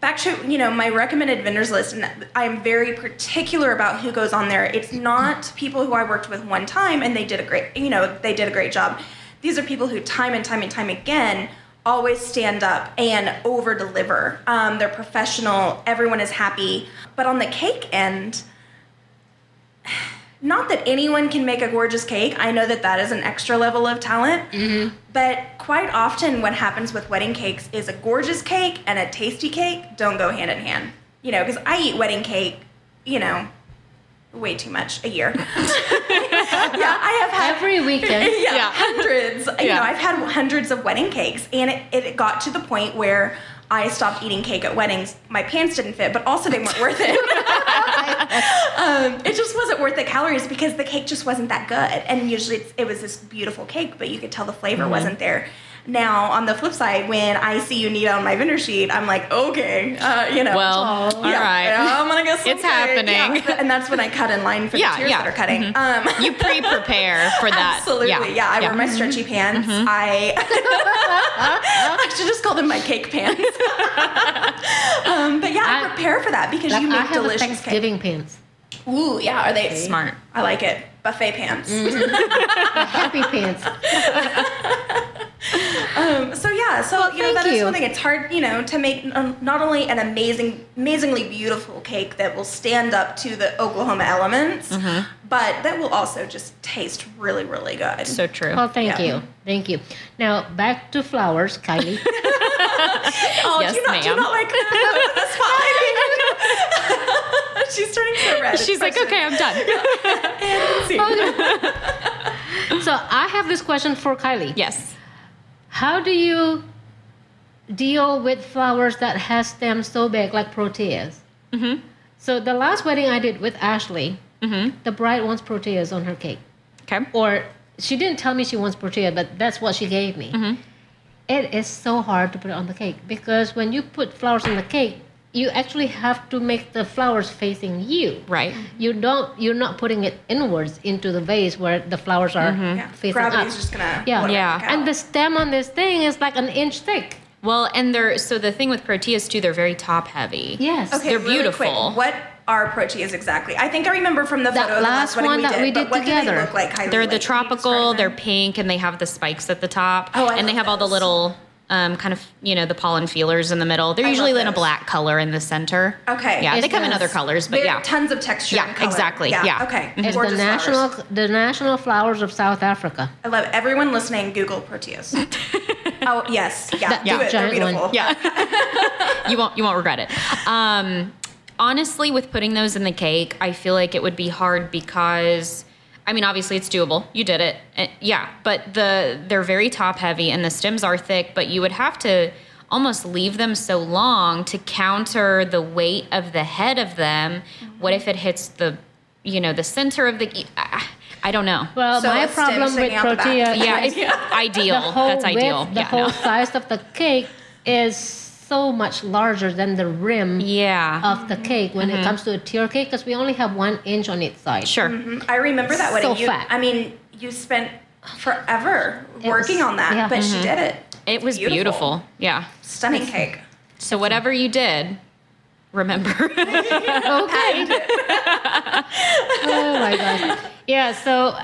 Back to you know my recommended vendors list, and I'm very particular about who goes on there. It's not people who I worked with one time and they did a great you know they did a great job. These are people who time and time and time again always stand up and over deliver. Um, they're professional. Everyone is happy. But on the cake end, not that anyone can make a gorgeous cake. I know that that is an extra level of talent. Mm-hmm. But quite often, what happens with wedding cakes is a gorgeous cake and a tasty cake don't go hand in hand. You know, because I eat wedding cake, you know, way too much a year. yeah, I have had Every weekend. yeah, Yeah. hundreds. You Yeah. know, I've had hundreds of wedding cakes, and it, it got to the point where I stopped eating cake at weddings. My pants didn't fit, but also they weren't worth it. um, it just wasn't worth the calories because the cake just wasn't that good. And usually it's, it was this beautiful cake, but you could tell the flavor Mm-hmm. wasn't there. Now, on the flip side, when I see Yunity on my vendor sheet, I'm like, okay, uh, you know. Well, all yeah, right. yeah, I'm gonna get some It's cake. happening. Yeah, and that's when I cut in line for Yeah, the tiers yeah. Mm-hmm. that are cutting. Um, You pre-prepare for that. Absolutely, yeah. I wear my stretchy pants. I I should just call them my cake pants. um, but yeah, I, I- prepare for that because Like, you I make have a delicious cake. Thanksgiving pants. Ooh, yeah. Are they Smart. I like it. Buffet pants. Happy pants. Um, so yeah, so you know thank that is you. one thing. It's hard, you know, to make um, not only an amazing, amazingly beautiful cake that will stand up to the Oklahoma elements, Mm-hmm. but that will also just taste really, really good. So true. Well, thank Yeah. you. Thank you. Now, back to flowers, Kylie. oh, Yes, do you not, do you ma'am. not like that's fine. She's turning so red. She's like, Expression. okay, I'm done. And see. So I have this question for Kylie. Yes. How do you deal with flowers that has stems so big like proteas? Mm-hmm. So the last wedding I did with Ashley, Mm-hmm. the bride wants proteas on her cake. Okay. Or she didn't tell me she wants protea, but that's what she gave me. Mm-hmm. It is so hard to put it on the cake because when you put flowers on the cake, you actually have to make the flowers facing you. Right. You don't. You're not putting it inwards into the vase where the flowers are mm-hmm. Yeah. facing Gravity's up. just gonna Yeah. let it Yeah. and the stem on this thing is like an inch thick. Well, and they're so the thing with proteas too, they're very top heavy. Yes. Okay, They're really beautiful. Quick, what are proteas exactly? I think I remember from the That photo of the last last one we that did, we but did what do together. they look like? Kylie? They're Like, the tropical, they're pink, and they have the spikes at the top. Oh, I and they love have all the little um, kind of, you know, the pollen feelers in the middle. They're I usually in a black color in the center. Okay. Yeah, It's they come in other colors, but yeah. tons of texture. Yeah, and color. exactly, yeah. Okay. It's Gorgeous the national flowers. the national flowers of South Africa. I love everyone listening. Google proteas. oh yes, yeah, That- do that it. They're giant one. Yeah. you won't you won't regret it. Um, honestly, with putting those in the cake, I feel like it would be hard because I mean, obviously it's doable. You did it. Uh, yeah, but the they're very top heavy and the stems are thick, but you would have to almost leave them so long to counter the weight of the head of them. What if it hits the you know, the center of the I, I don't know. Well, So my problem with sticking out the back. protea yeah, is it's ideal. the whole That's ideal. width, the yeah, whole no. size of the cake is so much larger than the rim yeah. of the cake when it mm-hmm. comes to a tier cake because we only have one inch on each side. sure. Mm-hmm. I remember that wedding. So you, fat. I mean, you spent forever It working was- on that, yeah. but she mm-hmm. did it. It was beautiful. Yeah. Stunning cake. So whatever you did, remember. Okay. oh my gosh. Yeah, so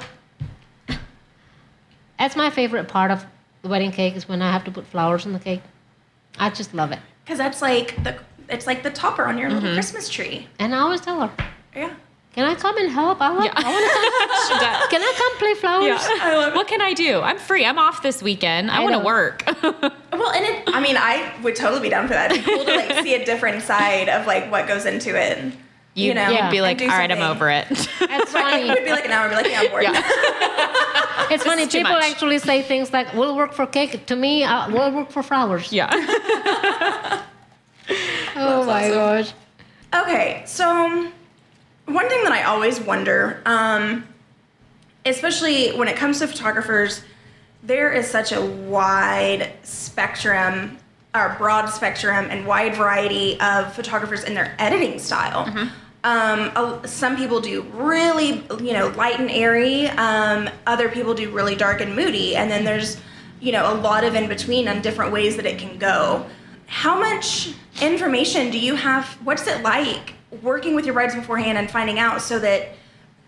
that's my favorite part of the wedding cake is when I have to put flowers on the cake. I just love it. Because that's like the it's like the topper on your Mm-hmm. little Christmas tree. And I always tell her, Yeah. Can I come and help? I, want, Yeah. I want to come. Can I come play flowers? I love it. what can I do? I'm free. I'm off this weekend. I, I want to work. Well, and it, I mean, I would totally be down for that. It'd be cool to like see a different side of like what goes into it. And, you, You'd, know, you'd be like, all right, I'm something." over it. It's funny. It would be like an hour. I'd be like, yeah, I'm bored. yeah. It's funny. is People much. actually say things like, "We'll work for cake." To me, uh, we'll work for flowers. Yeah. Oh my gosh. Okay, so um, one thing that I always wonder, um, especially when it comes to photographers, there is such a wide spectrum, or broad spectrum, and wide variety of photographers in their editing style. Um, some people do really, you know, light and airy. Um, other people do really dark and moody, and then there's, you know, a lot of in between on different ways that it can go. How much information do you have? What's it like working with your brides beforehand and finding out so that,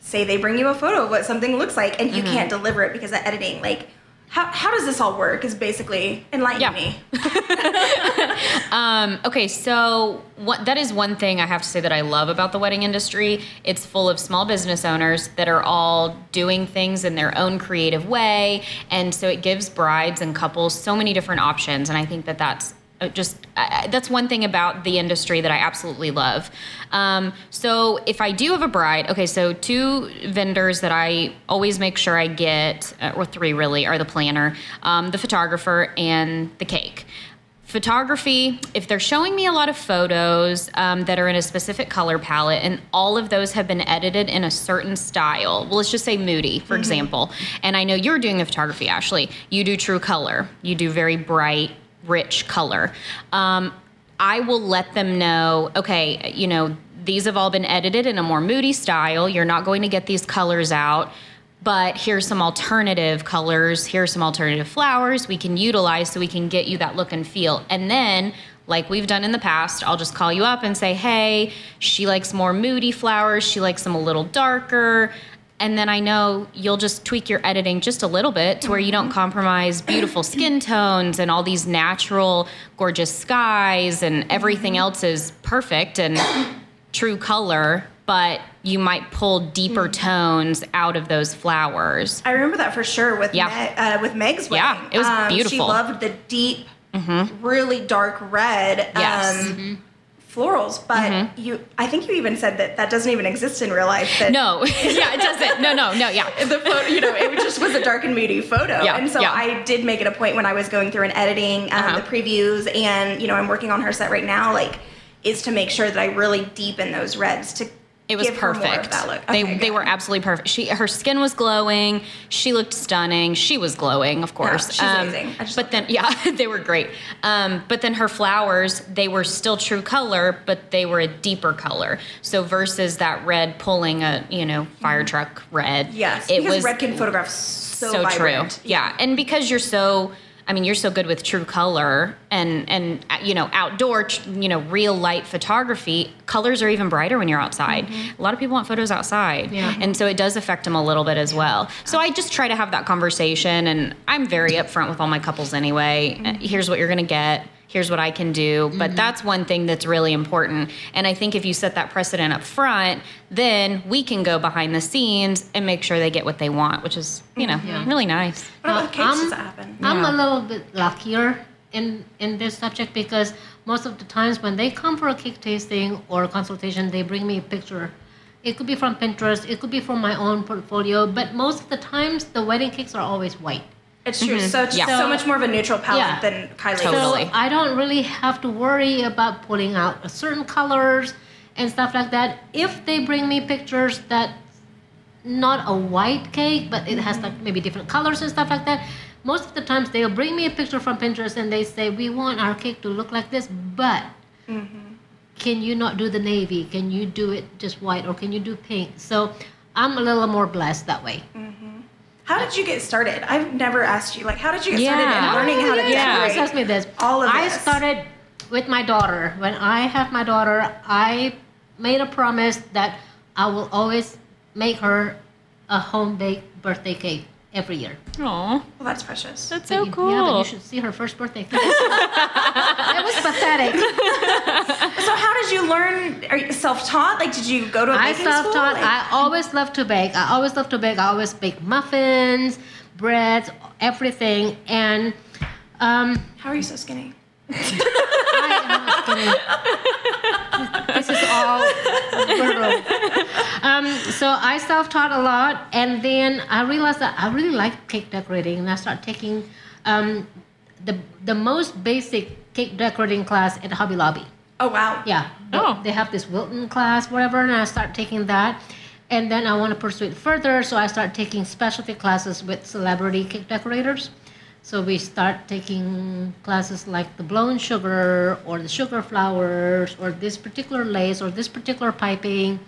say, they bring you a photo of what something looks like and you can't deliver it because of editing? Like, how, how does this all work? Is basically enlighten Yeah. me. Um, okay, so what, that is one thing I have to say that I love about the wedding industry. It's full of small business owners that are all doing things in their own creative way, and so it gives brides and couples so many different options. And I think that that's just uh, that's one thing about the industry that I absolutely love. Um, so if I do have a bride, okay, so two vendors that I always make sure I get, uh, or three really, are the planner, um, the photographer, and the cake. Photography if they're showing me a lot of photos um, that are in a specific color palette and all of those have been edited in a certain style well let's just say moody for example. And i know you're doing the photography ashley. You do true color. You do very bright rich color. Um, i will let them know okay you know these have all been edited in a more moody style. You're not going to get these colors out but here's some alternative colors. Here's some alternative flowers we can utilize so we can get you that look and feel. And then like we've done in the past i'll just call you up and say hey she likes more moody flowers. She likes them a little darker and then i know you'll just tweak your editing just a little bit to where you don't compromise beautiful skin tones and all these natural gorgeous skies and everything else is perfect and true color but you might pull deeper tones out of those flowers I remember that for sure with Yeah. Meg, uh, with Meg's wedding. Yeah, it was Um, She loved the deep, really dark red. Yes. Um, florals, but you I think you even said that that doesn't even exist in real life. That No, yeah, it doesn't. No, no, no, yeah. the photo, you know, it just was a dark and moody photo. Yeah, and so yeah. I did make it a point when I was going through and editing um, Uh-huh. the previews, and you know, I'm working on her set right now. Like, is to make sure that I really deepen those reds to It was give her more perfect. of that look. They Okay, they good. were absolutely perfect. She her skin was glowing. She looked stunning. She was glowing, of course. she's amazing. I just but then yeah, they were great. Um, but then her flowers, they were still true color, but they were a deeper color. So versus that red pulling a you know fire truck red. Mm-hmm. Yes, it because was red can photograph so, so true. Yeah, and because you're so, I mean, you're so good with true color and and uh, you know outdoor, you know, real light photography. Colors are even brighter when you're outside. Mm-hmm. A lot of people want photos outside, Yeah. and so it does affect them a little bit as well. So I just try to have that conversation, and I'm very upfront with all my couples anyway. Uh, Here's what you're gonna get. Here's what I can do. But mm-hmm. that's one thing that's really important. And I think if you set that precedent up front, then we can go behind the scenes and make sure they get what they want, which is, you know, really nice. What about with cakes? does that happen? I'm Yeah. a little bit luckier in in this subject because most of the times when they come for a cake tasting or a consultation, they bring me a picture. It could be from Pinterest, it could be from my own portfolio, but most of the times the wedding cakes are always white. It's true. So Mm-hmm. Yeah. so much more of a neutral palette Yeah. than Kylie. Totally. So I don't really have to worry about pulling out certain colors and stuff like that. If they bring me pictures that not a white cake, but it has like maybe different colors and stuff like that. Most of the times they'll bring me a picture from Pinterest and they say, "We want our cake to look like this, but can you not do the navy? Can you do it just white, or can you do pink?" So I'm a little more blessed that way. How did you get started? I've never asked you. Like, how did you get started in learning how to yeah. Decorate? ask me this. all of I this. started with my daughter. When I have my daughter, I made a promise that I will always make her a home baked birthday cake every year. Oh, Well, that's precious. that's But so you- cool. Yeah, but you should see her first birthday cake. it was pathetic. So, how did you learn? Are you self-taught? Like, did you go to a I baking I self-taught. school? Like- I always love to bake. I always love to bake. I always bake muffins, breads, everything. And um, how are you so skinny? I am not kidding. This is all. Um, so I self-taught a lot, and then I realized that I really like cake decorating, and I started taking um, the the most basic cake decorating class at Hobby Lobby. Oh wow. Yeah. Oh. They have this Wilton class, whatever, and I start taking that. And then I want to pursue it further, so I start taking specialty classes with celebrity cake decorators. So we start taking classes like the blown sugar or the sugar flowers or this particular lace or this particular piping.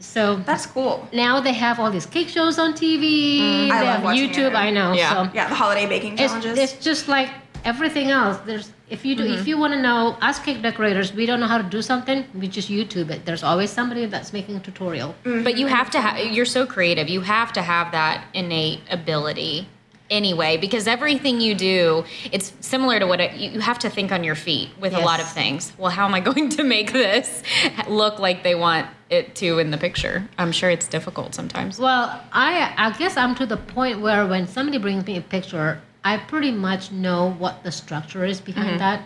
So That's cool. now they have all these cake shows on TV. Mm. I they love have watching YouTube. it. I know. Yeah. So Yeah, the holiday baking challenges. it's just like everything else. There's if you do if you want to know us cake decorators, we don't know how to do something, we just YouTube it. There's always somebody that's making a tutorial. But you have to have, you're so creative. You have to have that innate ability anyway, because everything you do, it's similar to what it, you you have to think on your feet with a lot of things. Well, how am I going to make this look like they want it to in the picture? I'm sure it's difficult sometimes. Well, I I guess I'm to the point where when somebody brings me a picture, I pretty much know what the structure is behind mm-hmm. that.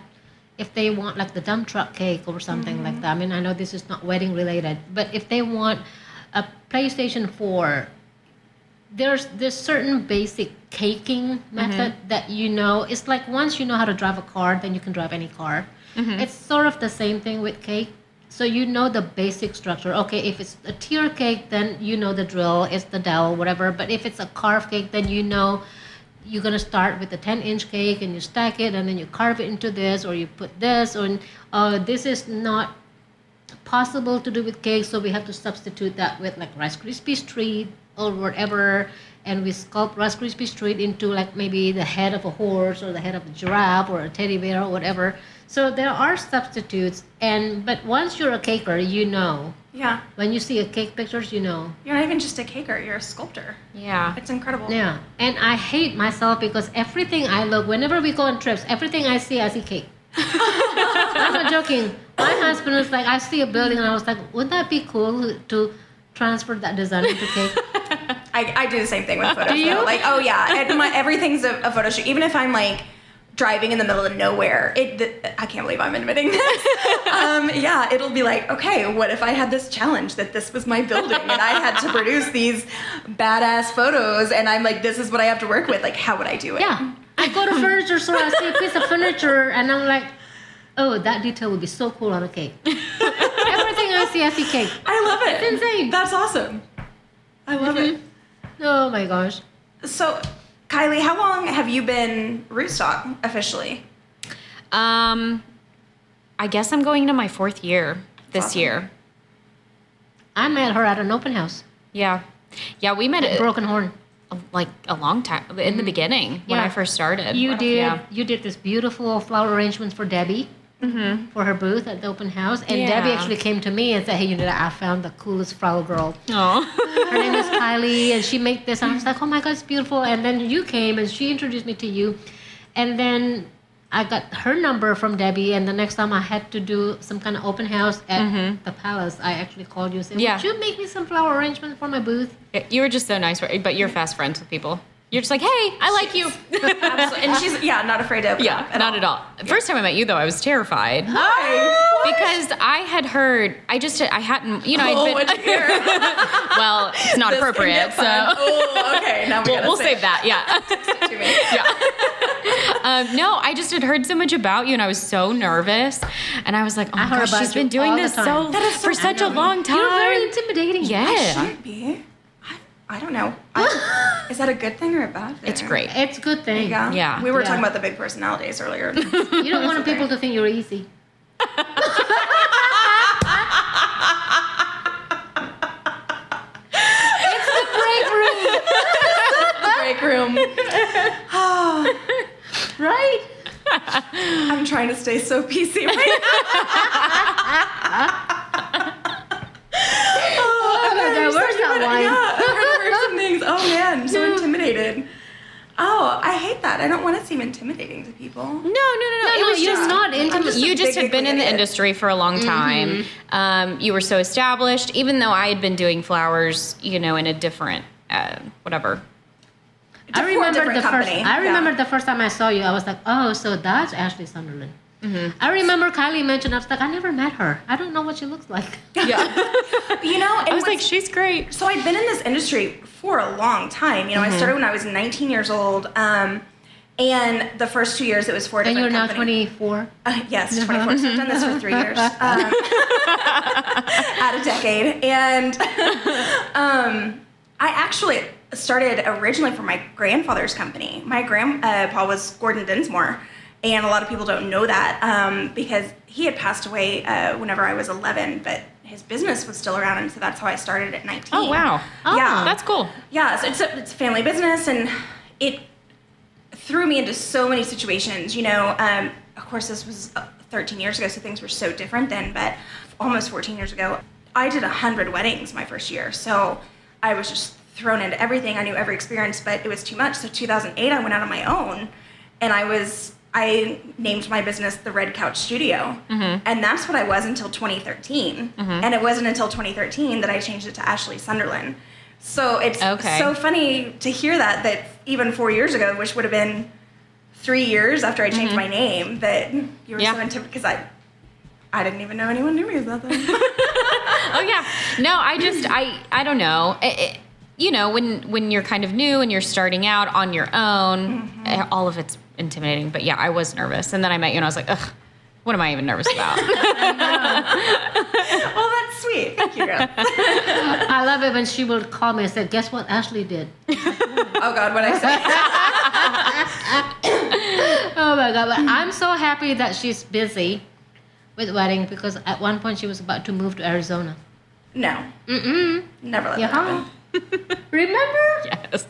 If they want like the dump truck cake or something like mm-hmm. that, I mean I know this is not wedding related, but if they want a PlayStation 4 there's this certain basic caking method that you know it's like once you know how to drive a car then you can drive any car. It's sort of the same thing with cake. So you know the basic structure. Okay if it's a tier cake then you know the drill it's the dowel whatever. But if it's a carve cake then you know you're going to start with a 10 inch cake and you stack it and then you carve it into this or you put this or uh, this is not possible to do with cake, so we have to substitute that with like Rice Krispies treat or whatever, and we sculpt Rice Krispies treat into like maybe the head of a horse or the head of a giraffe or a teddy bear or whatever. So there are substitutes, and but once you're a caker, you know. yeah. When you see a cake pictures, you know. You're not even just a caker, you're a sculptor. Yeah. It's incredible. Yeah, and I hate myself because everything I look, whenever we go on trips, everything I see, I see cake. I'm not joking. My husband was like, I see a building, and I was like, wouldn't that be cool to transfer that design into cake? I, I do the same thing with photos. Do you? though. Like, oh yeah, and my, everything's a, a photo shoot. Even if I'm like driving in the middle of nowhere. It, th- I can't believe I'm admitting this. um, yeah, it'll be like, okay, what if I had this challenge that this was my building and I had to produce these badass photos and I'm like, this is what I have to work with. Like, how would I do it? Yeah. I go to furniture store, I see a piece of furniture, and I'm like, oh, that detail would be so cool on a cake. Everything I see, I see cake. I love it. It's insane. That's awesome. I love it. Oh my gosh. So, Kylie, how long have you been Rootstock officially? Um, I guess I'm going into my fourth year this Awesome. year. I met her at an open house. Yeah, yeah, we met at Broken Horn. like a long time in the beginning when I first started. You did. Yeah. You did this beautiful flower arrangements for Debbie Mm-hmm. for her booth at the open house, and Debbie actually came to me and said, "Hey, you know, I found the coolest flower girl. Oh. Her name is Kylie, and she made this." And I was like, "Oh my God, it's beautiful!" And then you came, and she introduced me to you, and then I got her number from Debbie. And the next time I had to do some kind of open house at mm-hmm. the palace, I actually called you and said, Yeah. "Would you make me some flower arrangements for my booth?" you were just so nice, but you're fast friends with people. You're just like, hey, I like you. And she's, yeah, not afraid to open Yeah, up not at all. First time I met you, though, I was terrified. Hi. Because I had heard, I just, I hadn't, you know, Oh, I'd what'd been. you well, it's not This can appropriate, get so. Oh, okay. Now we we'll, we'll say save that. Yeah. it to me. um, no, I just had heard so much about you, and I was so nervous, and I was like, oh I my heard gosh, about she's you been doing this so so for such a long time. You're very intimidating. yeah, I shouldn't be. I, I don't know. I, is that a good thing or a bad thing? it's great. It's a good thing. Yeah. Yeah. We were Yeah. talking about the big personalities earlier. You don't want okay. people to think you're easy. It's the break room. Right? I'm trying to stay so PC right Oh my God, where's that wine? Yeah, I've heard some things. Oh man, I'm so intimidated. Oh, I hate that. I don't want to seem intimidating to people. No, no, no, no. No, it was you're just not I'm just a you just had been in the idiot. industry for a long time. Um, you were so established, even though I had been doing flowers, you know, in a different, uh, whatever. I remember different the first. company, I yeah. remember the first time I saw you. I was like, oh, so that's Ashley Sunderland. Mm-hmm. I remember Kylie mentioned. I was like, I never met her. I don't know what she looks like. Yeah, You know, I was like, she's great. so I've been in this industry for a long time. You know, I started when I was 19 years old. Um, and the first two years, it was for a and different you're now company. 24. Uh, yes, 24. So I've done this for three years. Um, at a decade. And um, I actually started originally for my grandfather's company. My grandpa was Gordon Dinsmore. And a lot of people don't know that um, because he had passed away uh, whenever I was 11, but his business was still around. And so that's how I started at 19. Oh wow, Yeah. that's cool. Yeah, so it's a, it's a family business, and it threw me into so many situations. You know, um, of course, this was uh, 13 years ago, so things were so different then. But almost 14 years ago, I did 100 weddings my first year, so I was just thrown into everything. I knew every experience, but it was too much. So 2008, I went out on my own, and I was. I named my business the Red Couch Studio, mm-hmm. and that's what I was until 2013. Mm-hmm. And it wasn't until 2013 that I changed it to Ashley Sunderland. So it's Okay. so funny to hear that that even four years ago, which would have been three years after I changed mm-hmm. my name, that you were Yeah. so intimidated because I I didn't even know anyone knew me as that then. Oh yeah. No, I just I I don't know. It- it- you know, when when you're kind of new and you're starting out on your own, eh, all of it's intimidating. But yeah, I was nervous, and then I met you, and I was like, ugh, what am I even nervous about? well, that's sweet. Thank you. girl. I love it when she would call me and say, "Guess what Ashley did?" oh God, what I say? Oh my god! But I'm so happy that she's busy with wedding because at one point she was about to move to Arizona. No, Mm-mm. never let Yeah. that happen. Remember? yes.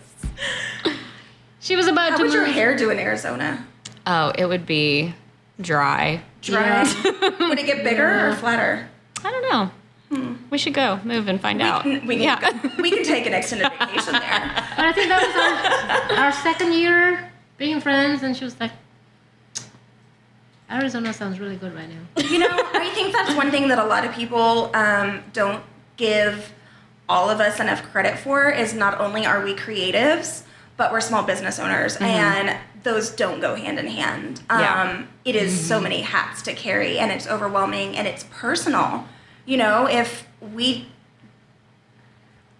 She was about How to would your hair do in Arizona? Oh, it would be dry. Dry? would it get bigger or flatter? I don't know. We should go move and find out. We can, yeah. we can take an extended vacation there. But I think that was our, our second year being friends, and she was like, Arizona sounds really good right now. You know, I think that's one thing that a lot of people um, don't give all of us enough credit for is not only are we creatives, but we're small business owners, and those don't go hand in hand. Um, Yeah. It is so many hats to carry, and it's overwhelming, and it's personal. You know, if we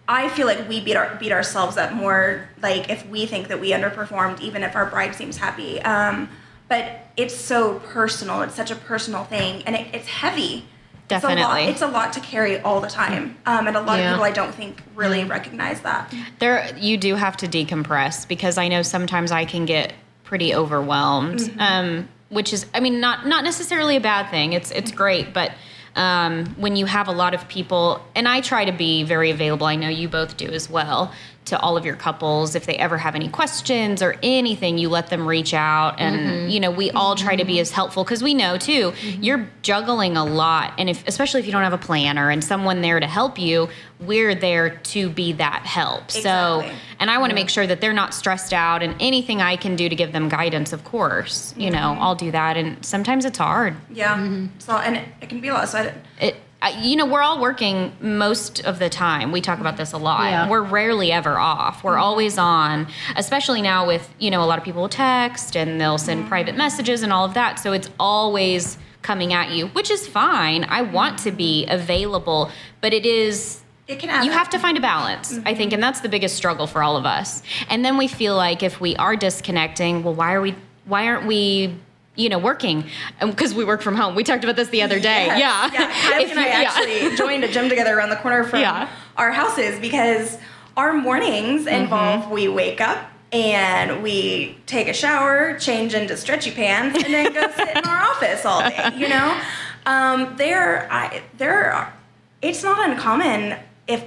I feel like we beat our beat ourselves up more like if we think that we underperformed, even if our bride seems happy. Um, but it's so personal. It's such a personal thing, and it, it's heavy. It's a, lot, Definitely. it's a lot to carry all the time, um, and a lot Yeah. of people I don't think really recognize that. there you do have to decompress because I know sometimes I can get pretty overwhelmed. Mm-hmm. Um, which is, I mean, not not necessarily a bad thing. It's it's great, but um, when you have a lot of people, and I try to be very available. I know you both do as well to all of your couples. If they ever have any questions or anything, you let them reach out, and Mm-hmm. you know we all try to be as helpful because we know too you're juggling a lot, and if especially if you don't have a planner and someone there to help you, we're there to be that help. So, and I want to make sure that they're not stressed out, and anything I can do to give them guidance, of course, you know, Mm-hmm. I'll do that. And sometimes it's hard. Yeah, so and it, it can be a lot. So I, It, I, you know, we're all working most of the time. We talk about this a lot. Yeah. We're rarely ever off. We're mm-hmm. always on, especially now with, you know, a lot of people will text and they'll send mm-hmm. private messages and all of that. So it's always coming at you, which is fine. I want to be available, but it is it can you have to find a balance i think mm-hmm. and that's the biggest struggle for all of us and then we feel like if we are disconnecting well why are we why aren't we you know working because we work from home we talked about this the other day Yes. yeah Yeah. Kylie If and I you- yeah. actually joined a gym together around the corner from Yeah. our houses because our mornings Mm-hmm. involve we wake up and we take a shower, change into stretchy pants, and then go sit in our office all day. You know, um, there, I there, are- it's not uncommon if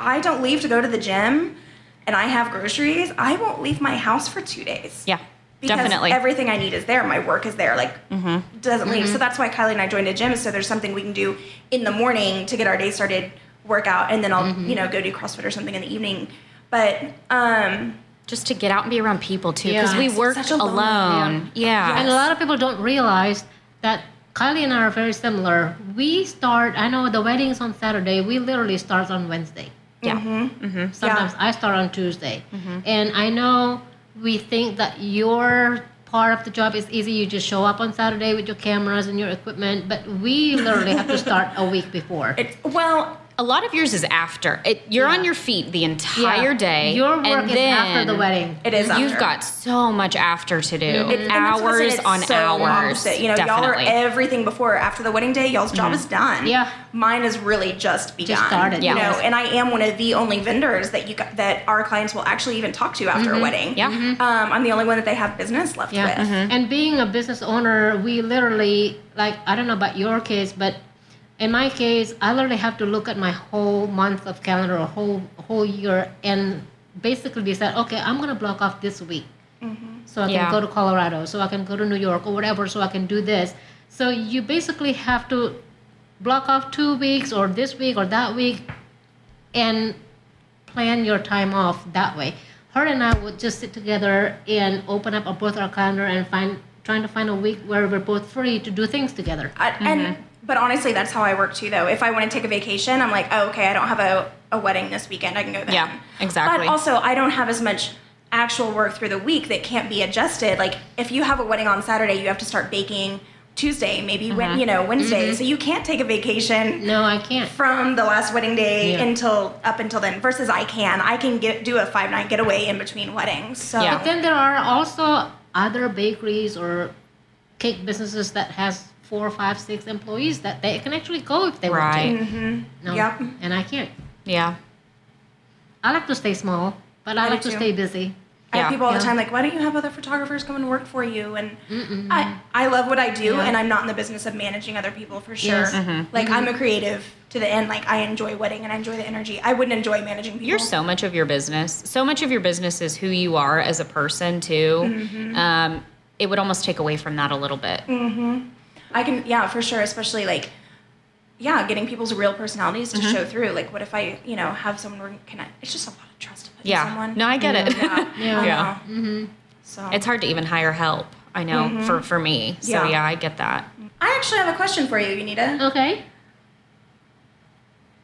I don't leave to go to the gym and I have groceries, I won't leave my house for two days yeah because definitely everything I need is there. My work is there. Like mm-hmm. doesn't leave. So mm-hmm. that's why Kylie and I joined a gym. So there's something we can do in the morning to get our day started, work out, and then I'll mm-hmm. you know go do CrossFit or something in the evening. But um, just to get out and be around people too Yeah. because we It's work such a alone yeah, And a lot of people don't realize that Kylie and I are very similar. We start, I know the wedding's on Saturday, we literally start on Wednesday. yeah Mm-hmm. Sometimes I start on Tuesday. And I know we think that your part of the job is easy. You just show up on Saturday with your cameras and your equipment, but we literally have to start a week before. it's well, a lot of yours is after it you're Yeah. on your feet the entire Yeah. day Your work and is after the wedding. it is. You've after. got so much after to do. It- and that's what I said, Hours on so hours. opposite. You know, y'all are everything before. After the wedding day, y'all's job mm-hmm. is done. Yeah. Mine is really just begun. started, You yeah. know, and I am one of the only vendors that you got, that our clients will actually even talk to after a mm-hmm. wedding. Yeah. Mm-hmm. Um, I'm the only one that they have business left Yeah. with. And being a business owner, we literally, like, I don't know about your case, but in my case, I literally have to look at my whole month of calendar or whole whole year and basically decide, okay, I'm gonna block off this week. Mm-hmm. So I can Yeah. go to Colorado, so I can go to New York or whatever, so I can do this. So you basically have to block off two weeks or this week or that week and plan your time off that way. Her and I would just sit together and open up our, both our calendar and find trying to find a week where we're both free to do things together. I, And mm-hmm. But honestly, that's how I work too. Though, if I want to take a vacation, I'm like, oh, okay, I don't have a, a wedding this weekend. I can go then. Yeah, exactly. But also, I don't have as much actual work through the week that can't be adjusted. Like, if you have a wedding on Saturday, you have to start baking Tuesday, maybe when mm-hmm. you know Wednesday. Mm-hmm. So you can't take a vacation No, I can't. from the last wedding day Yeah. until up until then. Versus, I can. I can get do a five night getaway in between weddings. So Yeah. But then there are also other bakeries or cake businesses that has four, five, six employees that they can actually go if they Right. want to. No, Yep. and I can't. Yeah. I like to stay small, but I, I like to too. stay busy. I have people all the time like, why don't you have other photographers come and work for you? And I, I love what I do, Yeah. and I'm not in the business of managing other people for sure. Yes. Mm-hmm. Like I'm a creative to the end. Like I enjoy wedding and I enjoy the energy. I wouldn't enjoy managing people. You're so much of your business. So much of your business is who you are as a person too. Mm-hmm. Um, it would almost take away from that a little bit. I can, yeah, for sure. Especially like, yeah, getting people's real personalities to Mm-hmm. show through. Like, what if I, you know, have someone where connect? It's just a lot of trust to put Yeah. in someone. No, I get it. Yeah. Yeah. Yeah. Mm-hmm. So It's hard to even hire help. I know for for me. So Mm-hmm. Yeah. yeah, I get that. I actually have a question for you, Yunity. Okay.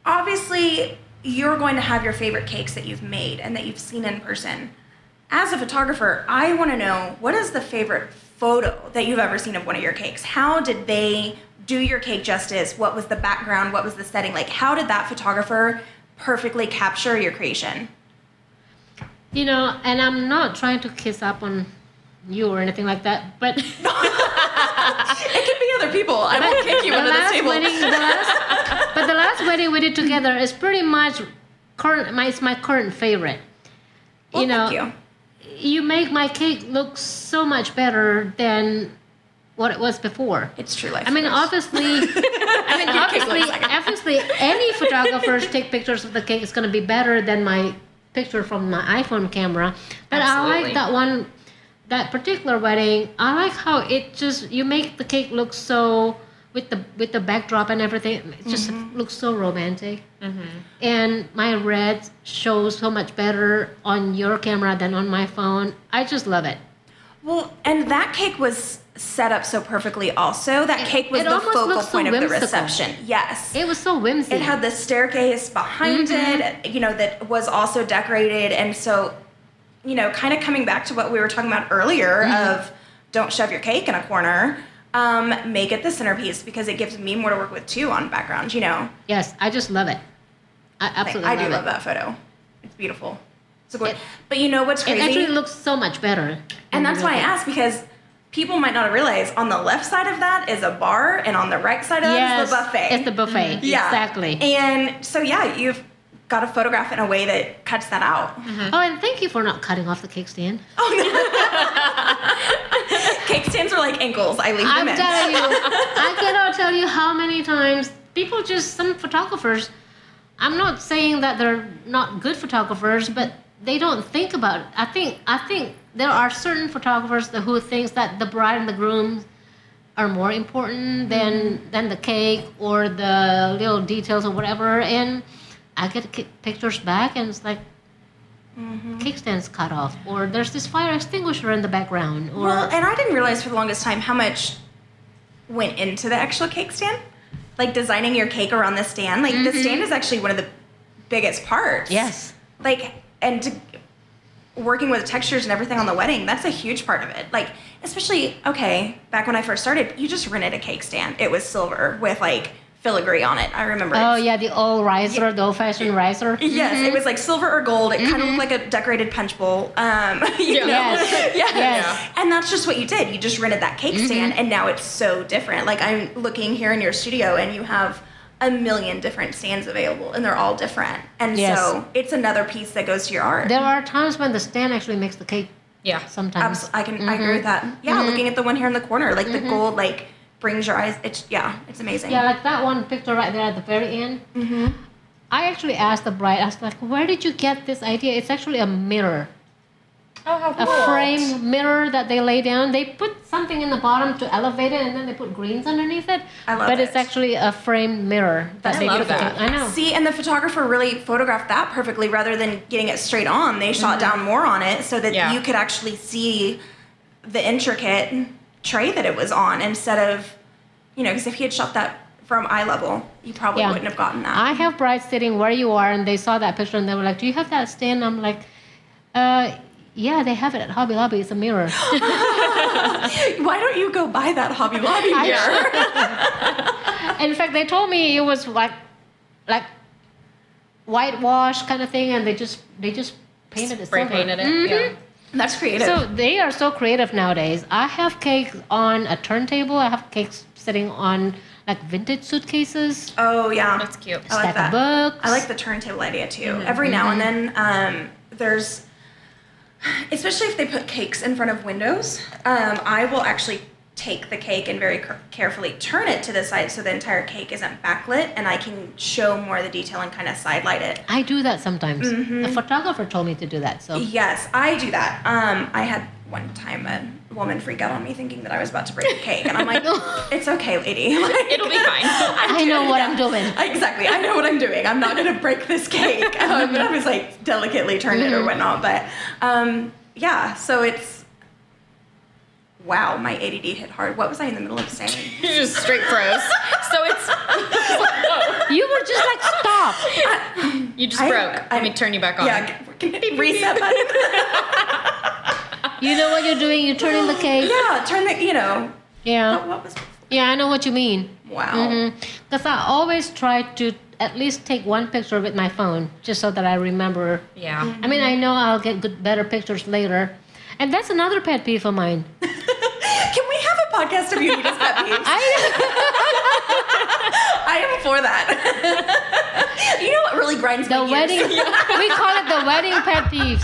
obviously you're going to have your favorite cakes that you've made and that you've seen in person as a photographer, I want to know what is the favorite photo that you've ever seen of one of your cakes? How did they do your cake justice? What was the background? What was the setting? Like, how did that photographer perfectly capture your creation? You know, and I'm not trying to kiss up on you or anything like that, but It could be other people. I won't kick you the under this last table. wedding, the last, but the last wedding we did together is pretty much current. My, it's my current favorite. Well, you know, thank you. You make my cake look so much better than what it was before. It's true life. I mean, obviously, I mean, obviously, like obviously, any photographers take pictures of the cake is going to be better than my picture from my iPhone camera. But I like that one, that particular wedding. I like how it just you make the cake look so with the with the backdrop and everything. It just Mm-hmm. looks so romantic. And my red shows so much better on your camera than on my phone. I just love it. Well, and that cake was set up so perfectly. Also, that It- cake was the focal so point of the reception. Yes. It was so whimsy. It had the staircase behind Mm-hmm. it, you know, that was also decorated. And so, you know, kind of coming back to what we were talking about earlier Mm-hmm. of don't shove your cake in a corner, um, make it the centerpiece because it gives me more to work with too on background, you know. yes, I just love it. I absolutely I love do it. love that photo. It's beautiful. It's a good. It- but you know what's crazy? It actually looks so much better. And that's why I asked because people might not realize on the left side of that is a bar and on the right side of that Yes, is the buffet. It's the buffet. yeah. Exactly. And so yeah, you've got to photograph in a way that cuts that out. Oh, and thank you for not cutting off the cake stand. Stands are like ankles. I leave I'm them in. telling you, I cannot tell you how many times people just some photographers. I'm not saying that they're not good photographers, but they don't think about. It. I think I think there are certain photographers who thinks that the bride and the groom are more important than Mm-hmm. than the cake or the little details or whatever. And I get pictures back, and it's like. Mm-hmm. Cake stands cut off, or there's this fire extinguisher in the background, or Well, and I didn't realize for the longest time how much went into the actual cake stand. Like designing your cake around the stand. Like the stand is actually one of the biggest parts. Mm-hmm. yes, like and to, working with textures and everything on the wedding that's a huge part of it like especially okay back when i first started you just rented a cake stand it was silver with like filigree on it i remember Oh it. yeah, the old riser, the old-fashioned riser. yes Mm-hmm. it was mm-hmm. like silver or gold it kind of looked mm-hmm. like a decorated punch bowl um you know? Yes. yeah. Yes. and that's just what you did you just rented that cake mm-hmm. stand and now it's so different like i'm looking here in your studio and you have a million different stands available and they're all different and Yes. so it's another piece that goes to your art There are times when the stand actually makes the cake. Yeah. Sometimes. Abs- I can I agree with that. Yeah, looking at the one here in the corner, like the gold, like brings your eyes. It's yeah, it's amazing. Yeah, like that one picture right there at the very end. Mm-hmm. I actually asked the bride. I was like, "Where did you get this idea?" It's actually a mirror, Oh, how cool. a frame mirror that they lay down. They put something in the bottom to elevate it, and then they put greens underneath it. I love But it's actually a framed mirror that I they love put the that. cake- I know. See, and the photographer really photographed that perfectly rather than getting it straight on. They shot down more on it so that Yeah. you could actually see the intricate tray that it was on instead of, you know, because if he had shot that from eye level, you probably Yeah. wouldn't have gotten that. I have brides sitting where you are, and they saw that picture, and they were like, "Do you have that stand?" I'm like, "Uh, yeah, they have it at Hobby Lobby. It's a mirror." Why don't you go buy that Hobby Lobby I mirror? In fact, they told me it was like, like whitewash kind of thing, and they just they just painted it Spray painted it. Mhm. Yeah. That's creative. So they are so creative nowadays. I have cakes on a turntable. I have cakes sitting on like vintage suitcases, oh yeah, That's cute. I like that. of books. I like the turntable idea too. Every now and then, um, there's, especially if they put cakes in front of windows, um, I will actually take the cake and very carefully turn it to the side so the entire cake isn't backlit and I can show more of the detail and kind of sidelight it. I do that sometimes. Mm-hmm. The photographer told me to do that. So Yes, I do that. Um, I had one time a woman freak out on me thinking that I was about to break the cake, and I'm like, "It's okay, lady. Like, It'll be fine. I know what I'm doing. Exactly. I know what I'm doing. I'm not going to break this cake. Um, and I was like delicately turned it or whatnot. But um, yeah, so it's wow, my ADD hit hard. What was I in the middle of saying? You just straight froze. So it's You were just like, stop. you just I- broke. I- Let me turn you back on. Yeah, can- can- reset button. You know what you're doing? You're turning the cake. Yeah, turn the, you know, Yeah. what, what was, Yeah, I know what you mean. wow. Mm-hmm. Because I always try to at least take one picture with my phone, just so that I remember. Yeah. I mean, I know I'll get good, better pictures later. And that's another pet peeve of mine. Can we have a podcast of Yunity's pet peeves? I am for that. you know what really grinds The my wedding, gears? we call it the wedding pet peeves.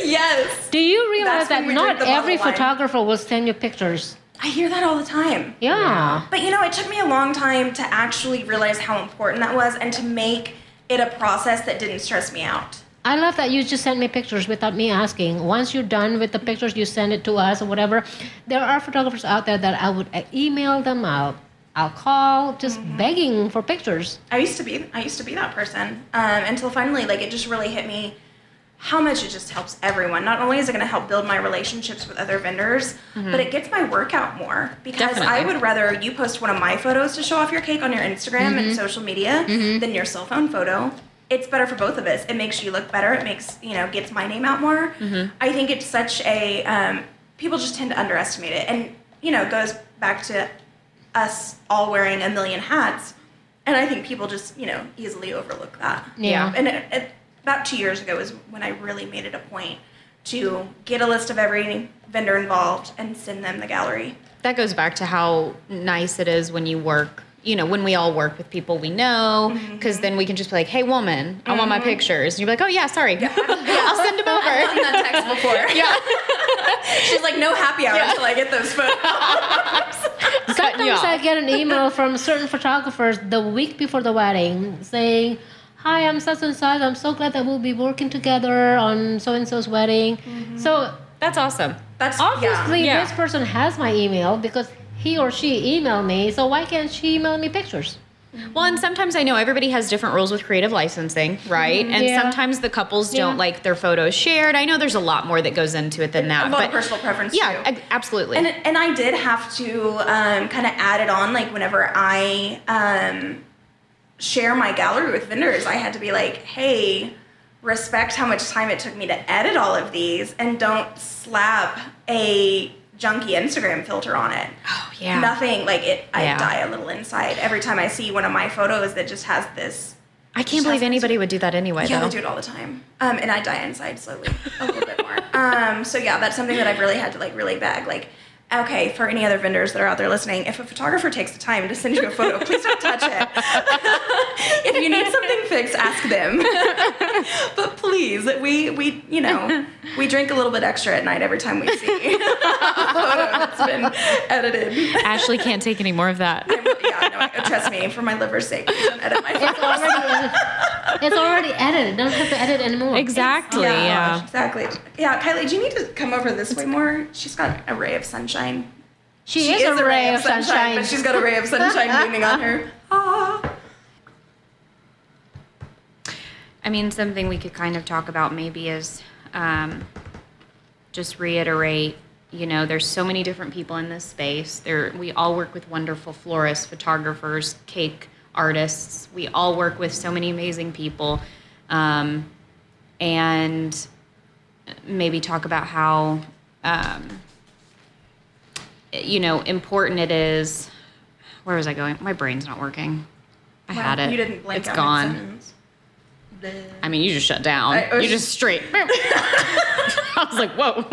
yes. Do you realize that not drink the bottle every photographer will send you pictures? I hear that all the time. Yeah. But you know, it took me a long time to actually realize how important that was and to make it a process that didn't stress me out. I love that you just sent me pictures without me asking. Once you're done with the pictures, you send it to us or whatever. There are photographers out there that I would uh, email them, I'll, I'll call, just Mm-hmm. begging for pictures. I used to be I used to be that person um, until finally like it just really hit me how much it just helps everyone. Not only is it going to help build my relationships with other vendors, but it gets my work out more because I would rather you post one of my photos to show off your cake on your Instagram and social media than your cell phone photo. It's better for both of us. It makes you look better. It makes you know gets my name out more. I think it's such a um, people just tend to underestimate it, and you know it goes back to us all wearing a million hats. And I think people just, you know, easily overlook that. Yeah. And it, it, about two years ago is when I really made it a point to get a list of every vendor involved and send them the gallery. That goes back to how nice it is when you work, you know, when we all work with people we know, Mm-hmm. because then we can just be like, hey, woman, I want my pictures. And you're like, oh, yeah, sorry. I'll send them I've over. gotten that text before. yeah. She's like, no happy hour until I get those photos. Cutting you Sometimes I get an email from certain photographers the week before the wedding saying, Hi, I'm such and such. I'm so glad that we'll be working together on so and so's wedding. So That's awesome. That's obviously, Yeah. this person has my email because he or she emailed me. So why can't she email me pictures? Well, and sometimes I know everybody has different rules with creative licensing, right? And Yeah. sometimes the couples don't like their photos shared. I know there's a lot more that goes into it than that. a lot but of personal preference yeah, too. ag- absolutely. And and I did have to um, kind of add it on, like whenever I um, share my gallery with vendors, I had to be like, hey, respect how much time it took me to edit all of these, and don't slap a junky Instagram filter on it. oh, yeah. Nothing like it. I Yeah. die a little inside every time I see one of my photos that just has this. I can't believe anybody would do that anyway, Yeah, though. they do it all the time. Um, and I die inside slowly a little bit more. Um, so yeah, that's something that I've really had to like really beg. Like, okay, for any other vendors that are out there listening, if a photographer takes the time to send you a photo, please don't touch it. if you need something fixed, ask them. but please, we we you know we drink a little bit extra at night every time we see a photo that's been edited. Ashley can't take any more of that. yeah, no, trust me, for my liver's sake, don't edit my It's already edited. It's already edited. Don't have to edit anymore. Exactly. Oh yeah. Exactly. Yeah, Kylie, do you need to come over this way more? She's got a ray of sunshine. She, is, a ray of sunshine. but she's got a ray of sunshine beaming on her. Ah. I mean, something we could kind of talk about maybe is um, just reiterate. You know, there's so many different people in this space. There, we all work with wonderful florists, photographers, cake artists. We all work with so many amazing people, um, and maybe talk about how, um, you know, important it is. Where was I going? My brain's not working. I Wow, had it. You didn't blink It's gone. I mean, you just shut down. I- I was you just straight. I was like, whoa.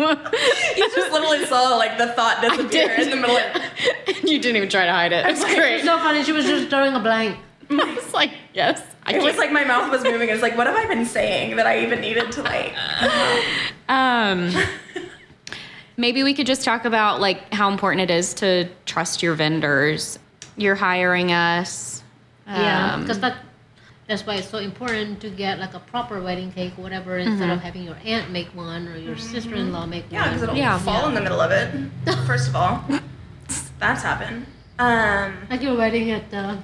You just literally saw like the thought disappear in the middle. Of, you didn't even try to hide it. It's great. It's so funny. She was just drawing a blank. It's like, yes. I it was can't- like my mouth was moving. It's like, what have I been saying that I even needed to like? um, maybe we could just talk about like how important it is to trust your vendors. You're hiring us. Yeah, Um, because that that's why it's so important to get like a proper wedding cake, whatever, instead of having your aunt make one or your sister-in-law make one. Yeah, because it'll Yeah. fall in the middle of it. First of all, that's happened. Um, Like your wedding at uh,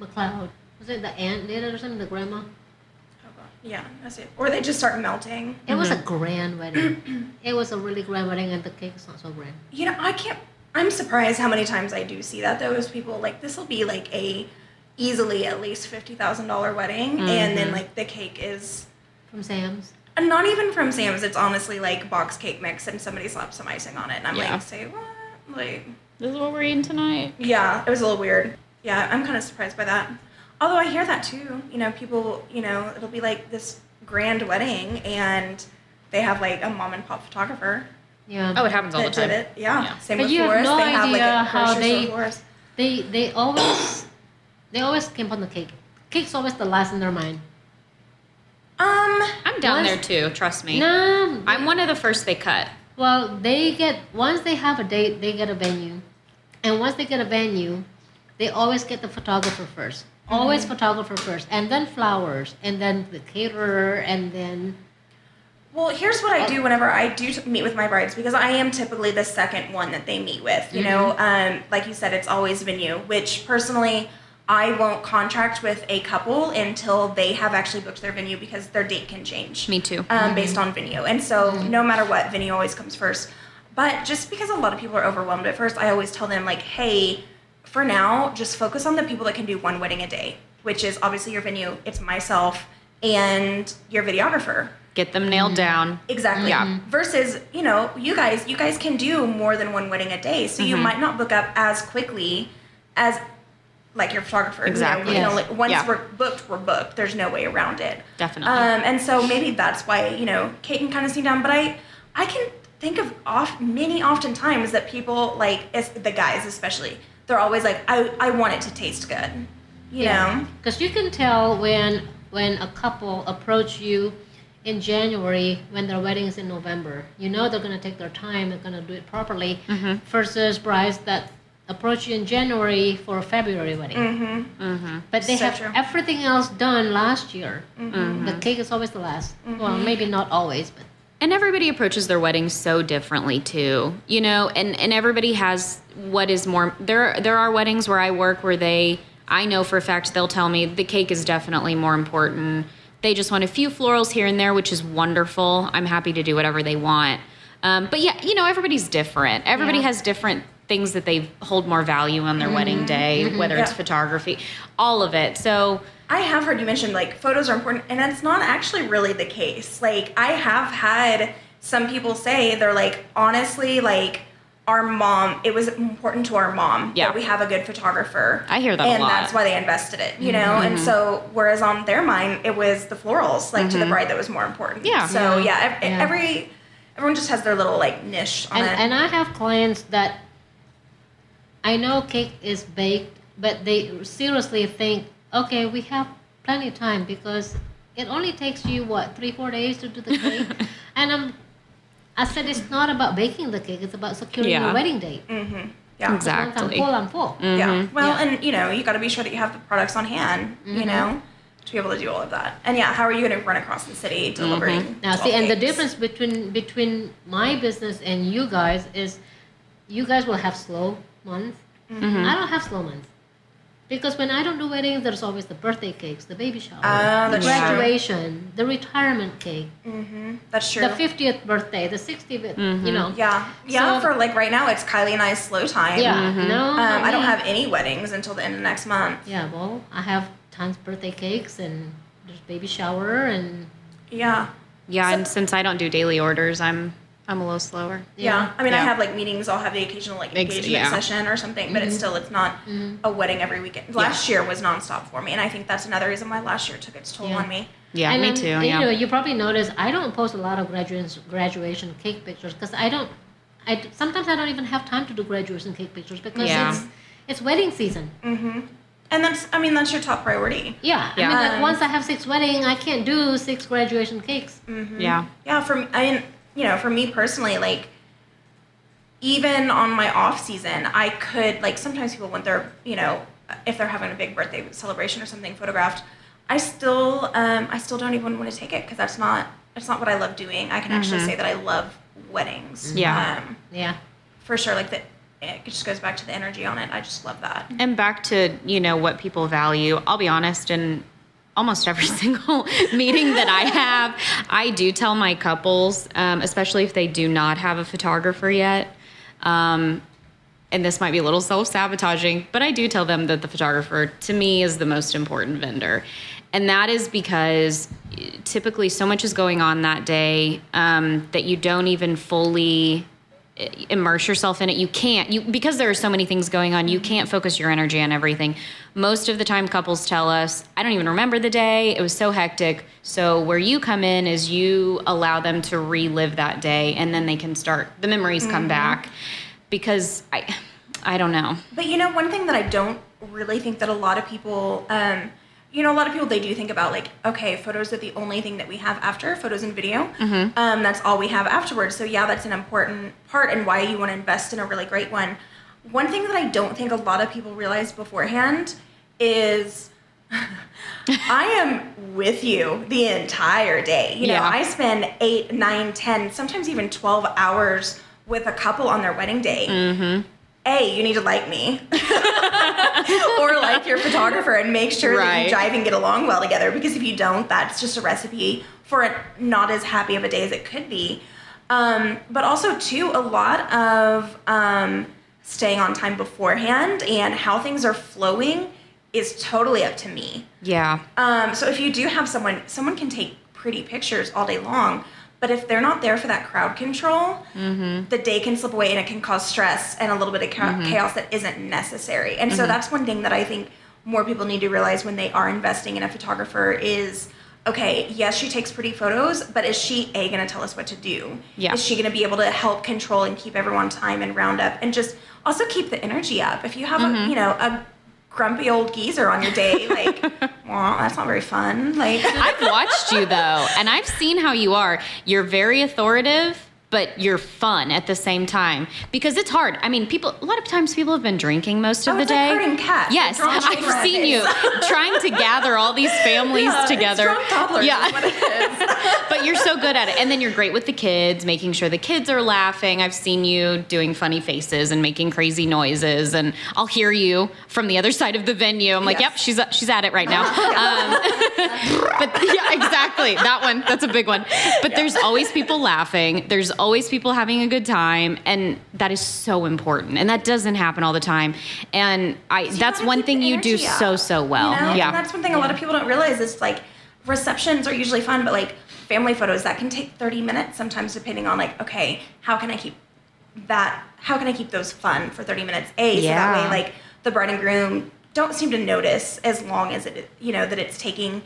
McLeod. Was it the aunt did it or something? The grandma. God, yeah, that's it. Or they just start melting. It was a mm-hmm. grand wedding. it was a really grand wedding, and the cake is not so grand. You know, I can't. I'm surprised how many times I do see that though. Is people like this will be like a easily at least fifty thousand dollar wedding, and then mm-hmm. like the cake is From Sam's. And not even from Sam's. It's honestly like box cake mix, and somebody slapped some icing on it, and I'm Yeah. like, say what? Like, This is what we're eating tonight. yeah, it was a little weird. Yeah, I'm kind of surprised by that. Although I hear that too. You know, people. You know, it'll be like this grand wedding, and they have like a mom and pop photographer Yeah. Oh, it happens all the time. did it. Yeah. Yeah. Same But with you have no they have like a how they- florist. They they always they always skimp on the cake. Cake's always the last in their mind. Um. I'm down Once- there too. Trust me. No. I'm one of the first they cut. Well, they get once they have a date, they get a venue, and once they get a venue, they always get the photographer 1st Always photographer first, and then flowers, and then the caterer, and then Well, here's what I do whenever I do t- meet with my brides because I am typically the second one that they meet with. You know, um, like you said, it's always venue, which personally I won't contract with a couple until they have actually booked their venue because their date can change. Me too. Um, Based on venue, and so no matter what, venue always comes first. But just because a lot of people are overwhelmed at first, I always tell them like, hey, for now, just focus on the people that can do one wedding a day, which is obviously your venue. It's myself and your videographer. Get them nailed down. Exactly. Yeah. Versus, you know, you guys, you guys can do more than one wedding a day, so you Mm-hmm. might not book up as quickly as like your photographer. You know, Exactly. You know, like once Yeah. we're booked, we're booked. There's no way around it. Definitely. Um, and so maybe that's why you know Kate can kind of seem down, but I, I can think of oft many oftentimes that people like the guys especially they're always like I, I want it to taste good, you know. because you can tell when when a couple approach you in January when their wedding is in November. You know they're gonna take their time. They're gonna do it properly. Versus brides that approach you in January for a February wedding. Mm-hmm. Mm-hmm. But they So have true. Mm-hmm. everything else done last year. The cake is always the last. Well, maybe not always, but and everybody approaches their weddings so differently too you know? And and everybody has what is more there there are weddings where i work where they i know for a fact they'll tell me the cake is definitely more important. They just want a few florals here and there which is wonderful. I'm happy to do whatever they want. Um, but yeah you know everybody's different. Everybody Yeah. has different things that they hold more value on their wedding mm-hmm. day mm-hmm. whether it's photography all of it so I have heard you mention like photos are important, and that's not actually really the case. Like I have had some people say they're like honestly like our mom. It was important to our mom Yeah. that we have a good photographer. I hear that a and lot. that's why they invested it. You know, and mm-hmm. so whereas on their mind it was the florals, like to the bride, that was more important. Yeah. So Yeah. yeah, Yeah. every everyone just has their little like niche on and, it. and I have clients that I know cake is baked, but they seriously think, okay, we have plenty of time because it only takes you what three four days to do the cake, and I'm. I said it's not about baking the cake; it's about securing Yeah. your wedding date. mm-hmm. Yeah. Exactly. Once I'm full, I'm full. Mm-hmm. Yeah. Well, Yeah. and you know, you got to be sure that you have the products on hand, you mm-hmm. know, to be able to do all of that. And yeah, how are you going to run across the city mm-hmm. delivering? Now, 12 see, and the difference between between my business and you guys is, you guys will have slow months. Mm-hmm. I don't have slow months, because when I don't do weddings, there's always the birthday cakes, the baby shower, Ah, the that's true. graduation, the retirement cake, That's true. the fiftieth birthday, the 60th. You know. yeah. Yeah. So- for like right now, it's Kylie and I's slow time. Yeah. No. Um, not I don't have any weddings until the end of next month. Yeah. Well, I have tons of birthday cakes and there's baby shower and Yeah. yeah So- and since i don't do daily orders i'm i'm a little slower Yeah. I mean, I have like meetings. I'll have the occasional like Ex- engagement yeah. session or something, but it's mm-hmm. still it's not mm-hmm. a wedding every weekend. Last year was nonstop for me, and I think that's another reason why last year took its toll Yeah. on me. yeah and me then, too You yeah know, you probably notice I don't post a lot of graduation graduation cake pictures because I don't. I d- sometimes I don't even have time to do graduation cake pictures because Yeah. it's it's wedding season. Mm-hmm. And that's, I mean, that's your top priority. Yeah, I Yeah. mean, like once I have six wedding, I can't do six graduation cakes. yeah Yeah, for me, I mean, you know, for me personally, like even on my off season, I could like sometimes people want their, you know, if they're having a big birthday celebration or something photographed, I still, um, I still don't even want to take it because that's not, that's not what I love doing. I can actually say that I love weddings. Yeah. um, Yeah, for sure. Like the, it just goes back to the energy on it. I just love that. and back to you know what people value i'll be honest in almost every single meeting that i have i do tell my couples um, especially if they do not have a photographer yet um, and this might be a little self-sabotaging but i do tell them that the photographer to me is the most important vendor. And that is because typically so much is going on that day um, that you don't even fully immerse yourself in it you can't you because there are so many things going on you can't focus your energy on everything. Most of the time couples tell us i don't even remember the day it was so hectic. So where you come in is you allow them to relive that day and then they can start the memories come back. Because i i don't know. But you know, one thing that I don't really think that a lot of people, um, you know, a lot of people they do think about like, okay, photos are the only thing that we have after photos and video. Mm-hmm. Um, that's all we have afterwards. So yeah, that's an important part and why you want to invest in a really great one. One thing that I don't think a lot of people realize beforehand is I am with you the entire day. You know, Yeah. I spend eight, nine, ten, sometimes even 12 hours with a couple on their wedding day. Mm-hmm. A, you need to like me or like your photographer and make sure that you jive and get along well together because if you don't, that's just a recipe for a not as happy of a day as it could be. Um, but also, too, a lot of um, staying on time beforehand and how things are flowing is totally up to me. yeah Um, so if you do have someone, someone can take pretty pictures all day long, but if they're not there for that crowd control, mm-hmm. the day can slip away and it can cause stress and a little bit of cha- mm-hmm. chaos that isn't necessary. And so mm-hmm. that's one thing that I think more people need to realize when they are investing in a photographer is. Okay, yes, she takes pretty photos, but is she A, gonna tell us what to do? Yeah. Is she gonna be able to help control and keep everyone time and round up and just also keep the energy up? If you have a, you know, a grumpy old geezer on your day, like, well, that's not very fun. Like, I've watched you though, and I've seen how you are. You're very authoritative, but you're fun at the same time because it's hard. I mean, people. A lot of times, people have been drinking most of Oh, the it's like day. herding cats, Yes, I've seen you trying to gather all these families Yeah, together. yeah, is what it is. but you're so good at it. And then you're great with the kids, making sure the kids are laughing. I've seen you doing funny faces and making crazy noises, and I'll hear you from the other side of the venue. I'm like, Yes. yep, she's she's at it right now. Um, but yeah, exactly. That one, that's a big one. But there's always people laughing. There's always people having a good time, and that is so important. And that doesn't happen all the time. And I, You that's one thing you do up, so so well. you know? Yeah. And that's one thing a lot of people don't realize is like receptions are usually fun, but like family photos that can take 30 minutes sometimes depending on like, okay, how can I keep that how can I keep those fun for 30 minutes? A so that Yeah. way like the bride and groom don't seem to notice as long as it you know that it's taking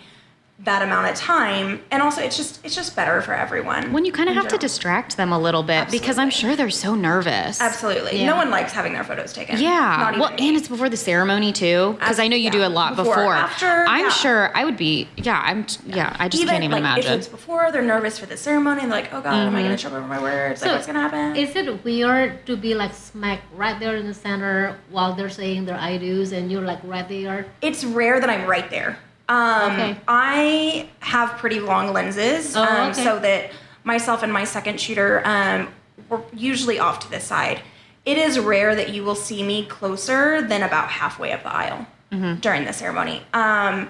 that amount of time and also it's just it's just better for everyone when you kind of in have to distract them a little bit because I'm sure they're so nervous. absolutely Yeah. no one likes having their photos taken Yeah. Not Well, me. and it's before the ceremony too, because I know you do a lot Before, before. after, I'm yeah. sure I would be. Yeah. I'm. Yeah. I just even can't even like if imagine. it's before they're nervous for the ceremony and they're like oh god am i Mm-hmm. gonna trip over my words like So, what's gonna happen Is it weird to be like smack right there in the center while they're saying their I do's and you're like right there? it's rare that i'm right there um, Okay. i have pretty long lenses Oh, um, okay. so that myself and my second shooter um, we're usually off to the side it is rare that you will see me closer than about halfway up the aisle Mm-hmm. during the ceremony um,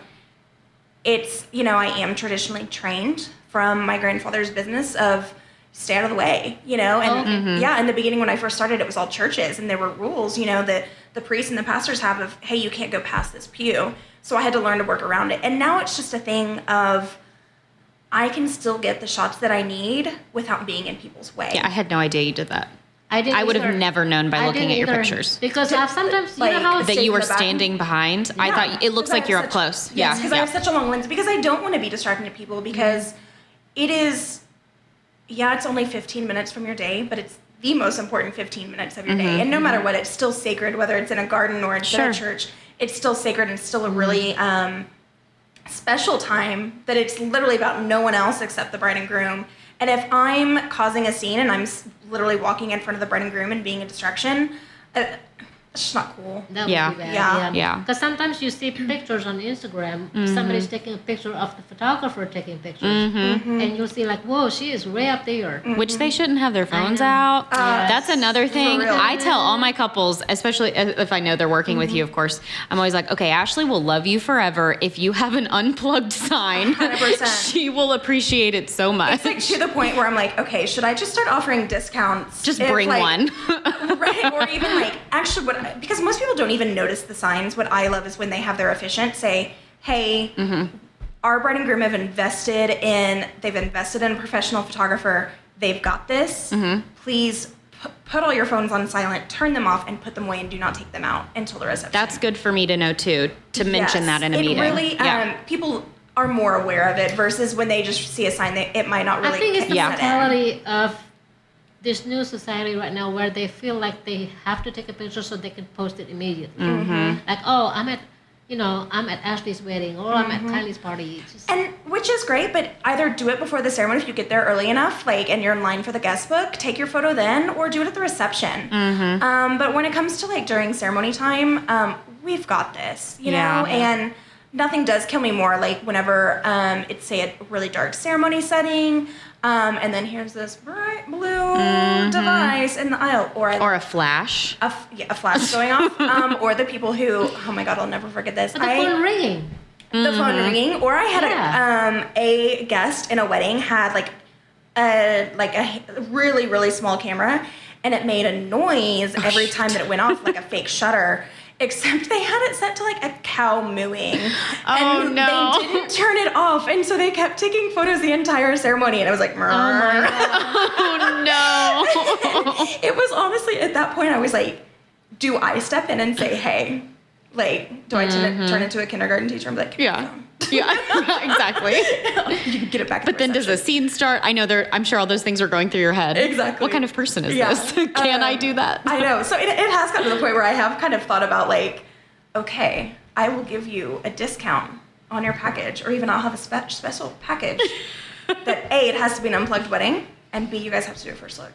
it's you know i am traditionally trained from my grandfather's business of stay out of the way you know and Okay. Mm-hmm. yeah in the beginning when i first started it was all churches and there were rules you know that the priests and the pastors have of hey you can't go past this pew so i had to learn to work around it and now it's just a thing of i can still get the shots that i need without being in people's way yeah. I had no idea you did that. I didn't. I would have never known by I looking at your either. pictures because I've sometimes you know like, how that you were standing behind. I thought it looks like you're up close. Yes, Yeah. because yeah. I have such a long lens. Because I don't want to be distracting to people mm-hmm. because it is, yeah, it's only 15 minutes from your day, but it's the most important 15 minutes of your day. And no matter what, it's still sacred, whether it's in a garden or it's in a church. It's still sacred and still a really um, special time that it's literally about no one else except the bride and groom. And if I'm causing a scene and I'm literally walking in front of the bride and groom and being a distraction, uh, it's not cool. That Yeah. would be bad. Yeah. Yeah. Yeah. Because sometimes you see pictures on Instagram, somebody's taking a picture of the photographer taking pictures, Mm-hmm. and you'll see like, whoa, she is way up there. Which they shouldn't have their phones out. Uh, That's another thing. I tell all my couples, especially if I know they're working with you, of course, I'm always like, okay, Ashley will love you forever if you have an unplugged sign. 100%. she will appreciate it so much. It's like to the point where I'm like, okay, should I just start offering discounts? Just if, bring like- one. right? Or even like, actually, what I- because most people don't even notice the signs. What I love is when they have their efficient say, "Hey, Mm-hmm. our bride and groom have invested in they've invested in a professional photographer. They've got this. Mm-hmm. Please put all your phones on silent, turn them off, and put them away, and do not take them out until the reception. That's good for me to know too, to mention Yes. that in a it meeting. Really, yeah. um, people are more aware of it versus when they just see a sign that it might not really. I think it's the Yeah. mentality of this new society right now where they feel like they have to take a picture so they can post it immediately. Mm-hmm. Like, oh, I'm at, you know, I'm at Ashley's wedding or I'm Mm-hmm. at Kylie's party. Just, And which is great, but either do it before the ceremony if you get there early enough, like, and you're in line for the guest book, take your photo then, or do it at the reception. Mm-hmm. Um, but when it comes to like during ceremony time, um, we've got this, you Yeah. know, and nothing does kill me more like whenever um, it's say a really dark ceremony setting, um, and then here's this bright blue device in the aisle, or Mm-hmm. or a flash. a, f- yeah, a flash going off, um, or the people who, oh my god, I'll never forget this. but the I- phone ringing. the phone ringing, or I had Yeah. a um, a guest in a wedding had like a like a really really small camera, and it made a noise every time that it went off, like a fake shutter. Except they had it set to like a cow mooing, Oh, and no. they didn't turn it off, and so they kept taking photos the entire ceremony, and I was like, Oh my God. Oh no. it was honestly at that point I was like, do I step in and say, hey, like, do I turn, turn into a kindergarten teacher and be like, yeah. Yeah. exactly. you can get it back. But then does the scene start? I know there. I'm sure all those things are going through your head. Exactly. What kind of person is Yeah. this? Can I Um, do that? I know. So it, it has gotten to the point where I have kind of thought about like, okay, I will give you a discount on your package, or even I'll have a spe- special package that a it has to be an unplugged wedding, and b you guys have to do a first look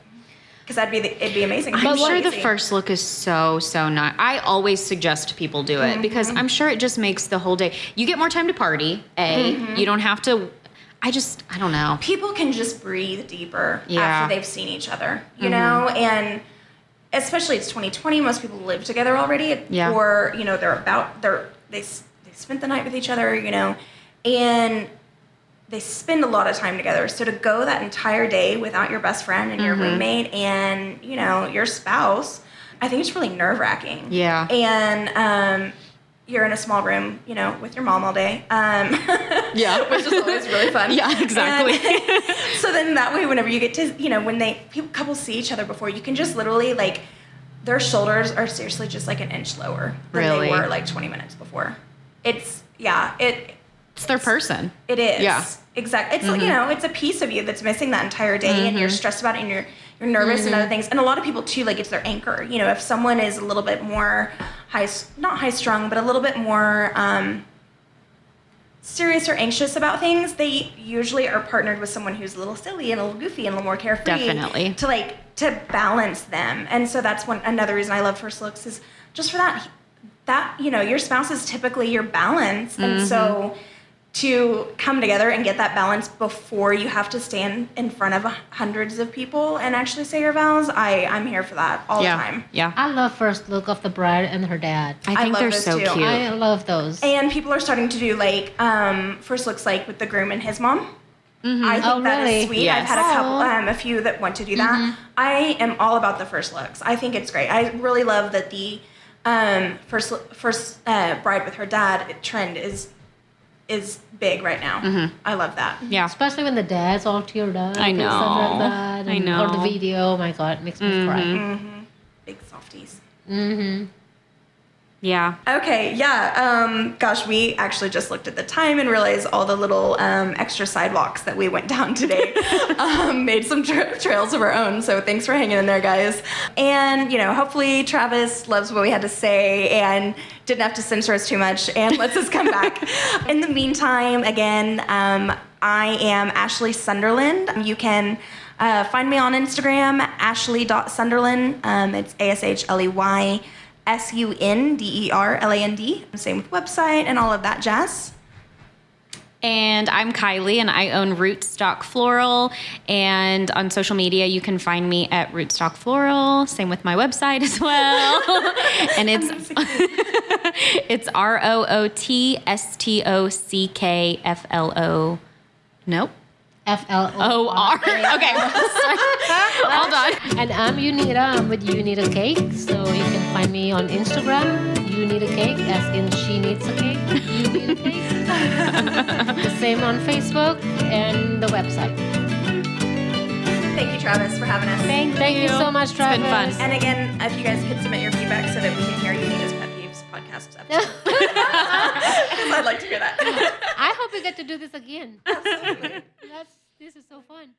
because that'd be the, it'd be amazing. I'm sure the first look is so so nice. I always suggest people do it because Mm-hmm. I'm sure it just makes the whole day. You get more time to party. A. Mm-hmm. You don't have to. I just I don't know. people can just breathe deeper Yeah. after they've seen each other, you know, and especially it's 2020. Most people live together already, Yeah. or you know they're about they're they they spent the night with each other, you know, and they spend a lot of time together. So to go that entire day without your best friend and your Mm-hmm. roommate and you know your spouse, I think it's really nerve wracking. Yeah. and um, you're in a small room, you know, with your mom all day. Um, Yeah. which is always really fun. Yeah, exactly. And so then that way, whenever you get to, you know, when they people couples see each other before, you can just literally like their shoulders are seriously just like an inch lower than Really? they were like 20 minutes before. It's yeah, it It's their person. it is. Yeah. Exactly. It's Mm-hmm. you know, it's a piece of you that's missing that entire day and you're stressed about it and you're you're nervous and other Mm-hmm. things. And a lot of people too, like it's their anchor. You know, if someone is a little bit more high not high strung, but a little bit more um serious or anxious about things, they usually are partnered with someone who's a little silly and a little goofy and a little more carefree. Definitely. To like to balance them. And so that's one another reason I love first looks is just for that that you know your spouse is typically your balance and so Mm-hmm. To come together and get that balance before you have to stand in front of hundreds of people and actually say your vows i i'm here for that all yeah. the time Yeah. I love first look of the bride and her dad. I I think love they're those so too. cute. I love those. and people are starting to do like um first looks like with the groom and his mom I think Oh, that is really? sweet. Yes. I've had a couple, um, a few that want to do that. I am all about the first looks. I think it's great. I really love that the um, first first uh, bride with her dad trend is is big right now. Mm-hmm. I love that. yeah. Especially when the dad's all teared up. I and stuff know. like that, I know. Or the video. Oh my God, it makes me cry. Mm-hmm. Mm-hmm. Big softies. Mm-hmm. Yeah. Okay, yeah. Um, gosh, we actually just looked at the time and realized all the little um, extra sidewalks that we went down today. um, made some tra- trails of our own, so thanks for hanging in there, guys. And, you know, hopefully Travis loves what we had to say and didn't have to censor us too much and lets us come back. In the meantime, again, um, I am Ashley Sunderland. You can uh, find me on Instagram, ashley.sunderland. Um, it's A S H L E Y. S U N D E R L A N D. Same with website and all of that jazz. And I'm Kylie, and I own Rootstock Floral. And on social media, you can find me at Rootstock Floral. Same with my website as well. and it's it's R O O T S T O C K F L O. Nope. F L O O oh, R. Okay. Hold on. And I'm Yunity. I'm with You Need a Cake. So you can find me on Instagram. You Need a Cake, as in she needs a cake. You need a cake. the same same on Facebook and the website. Thank you, Travis, for having us. Thank, Thank you so much, Travis. It's been fun. And again, if you guys could submit your feedback so that we can hear Yunity's Pet Peeves podcast episode. I'd like to hear that. I hope we get to do this again. Absolutely. This is so fun.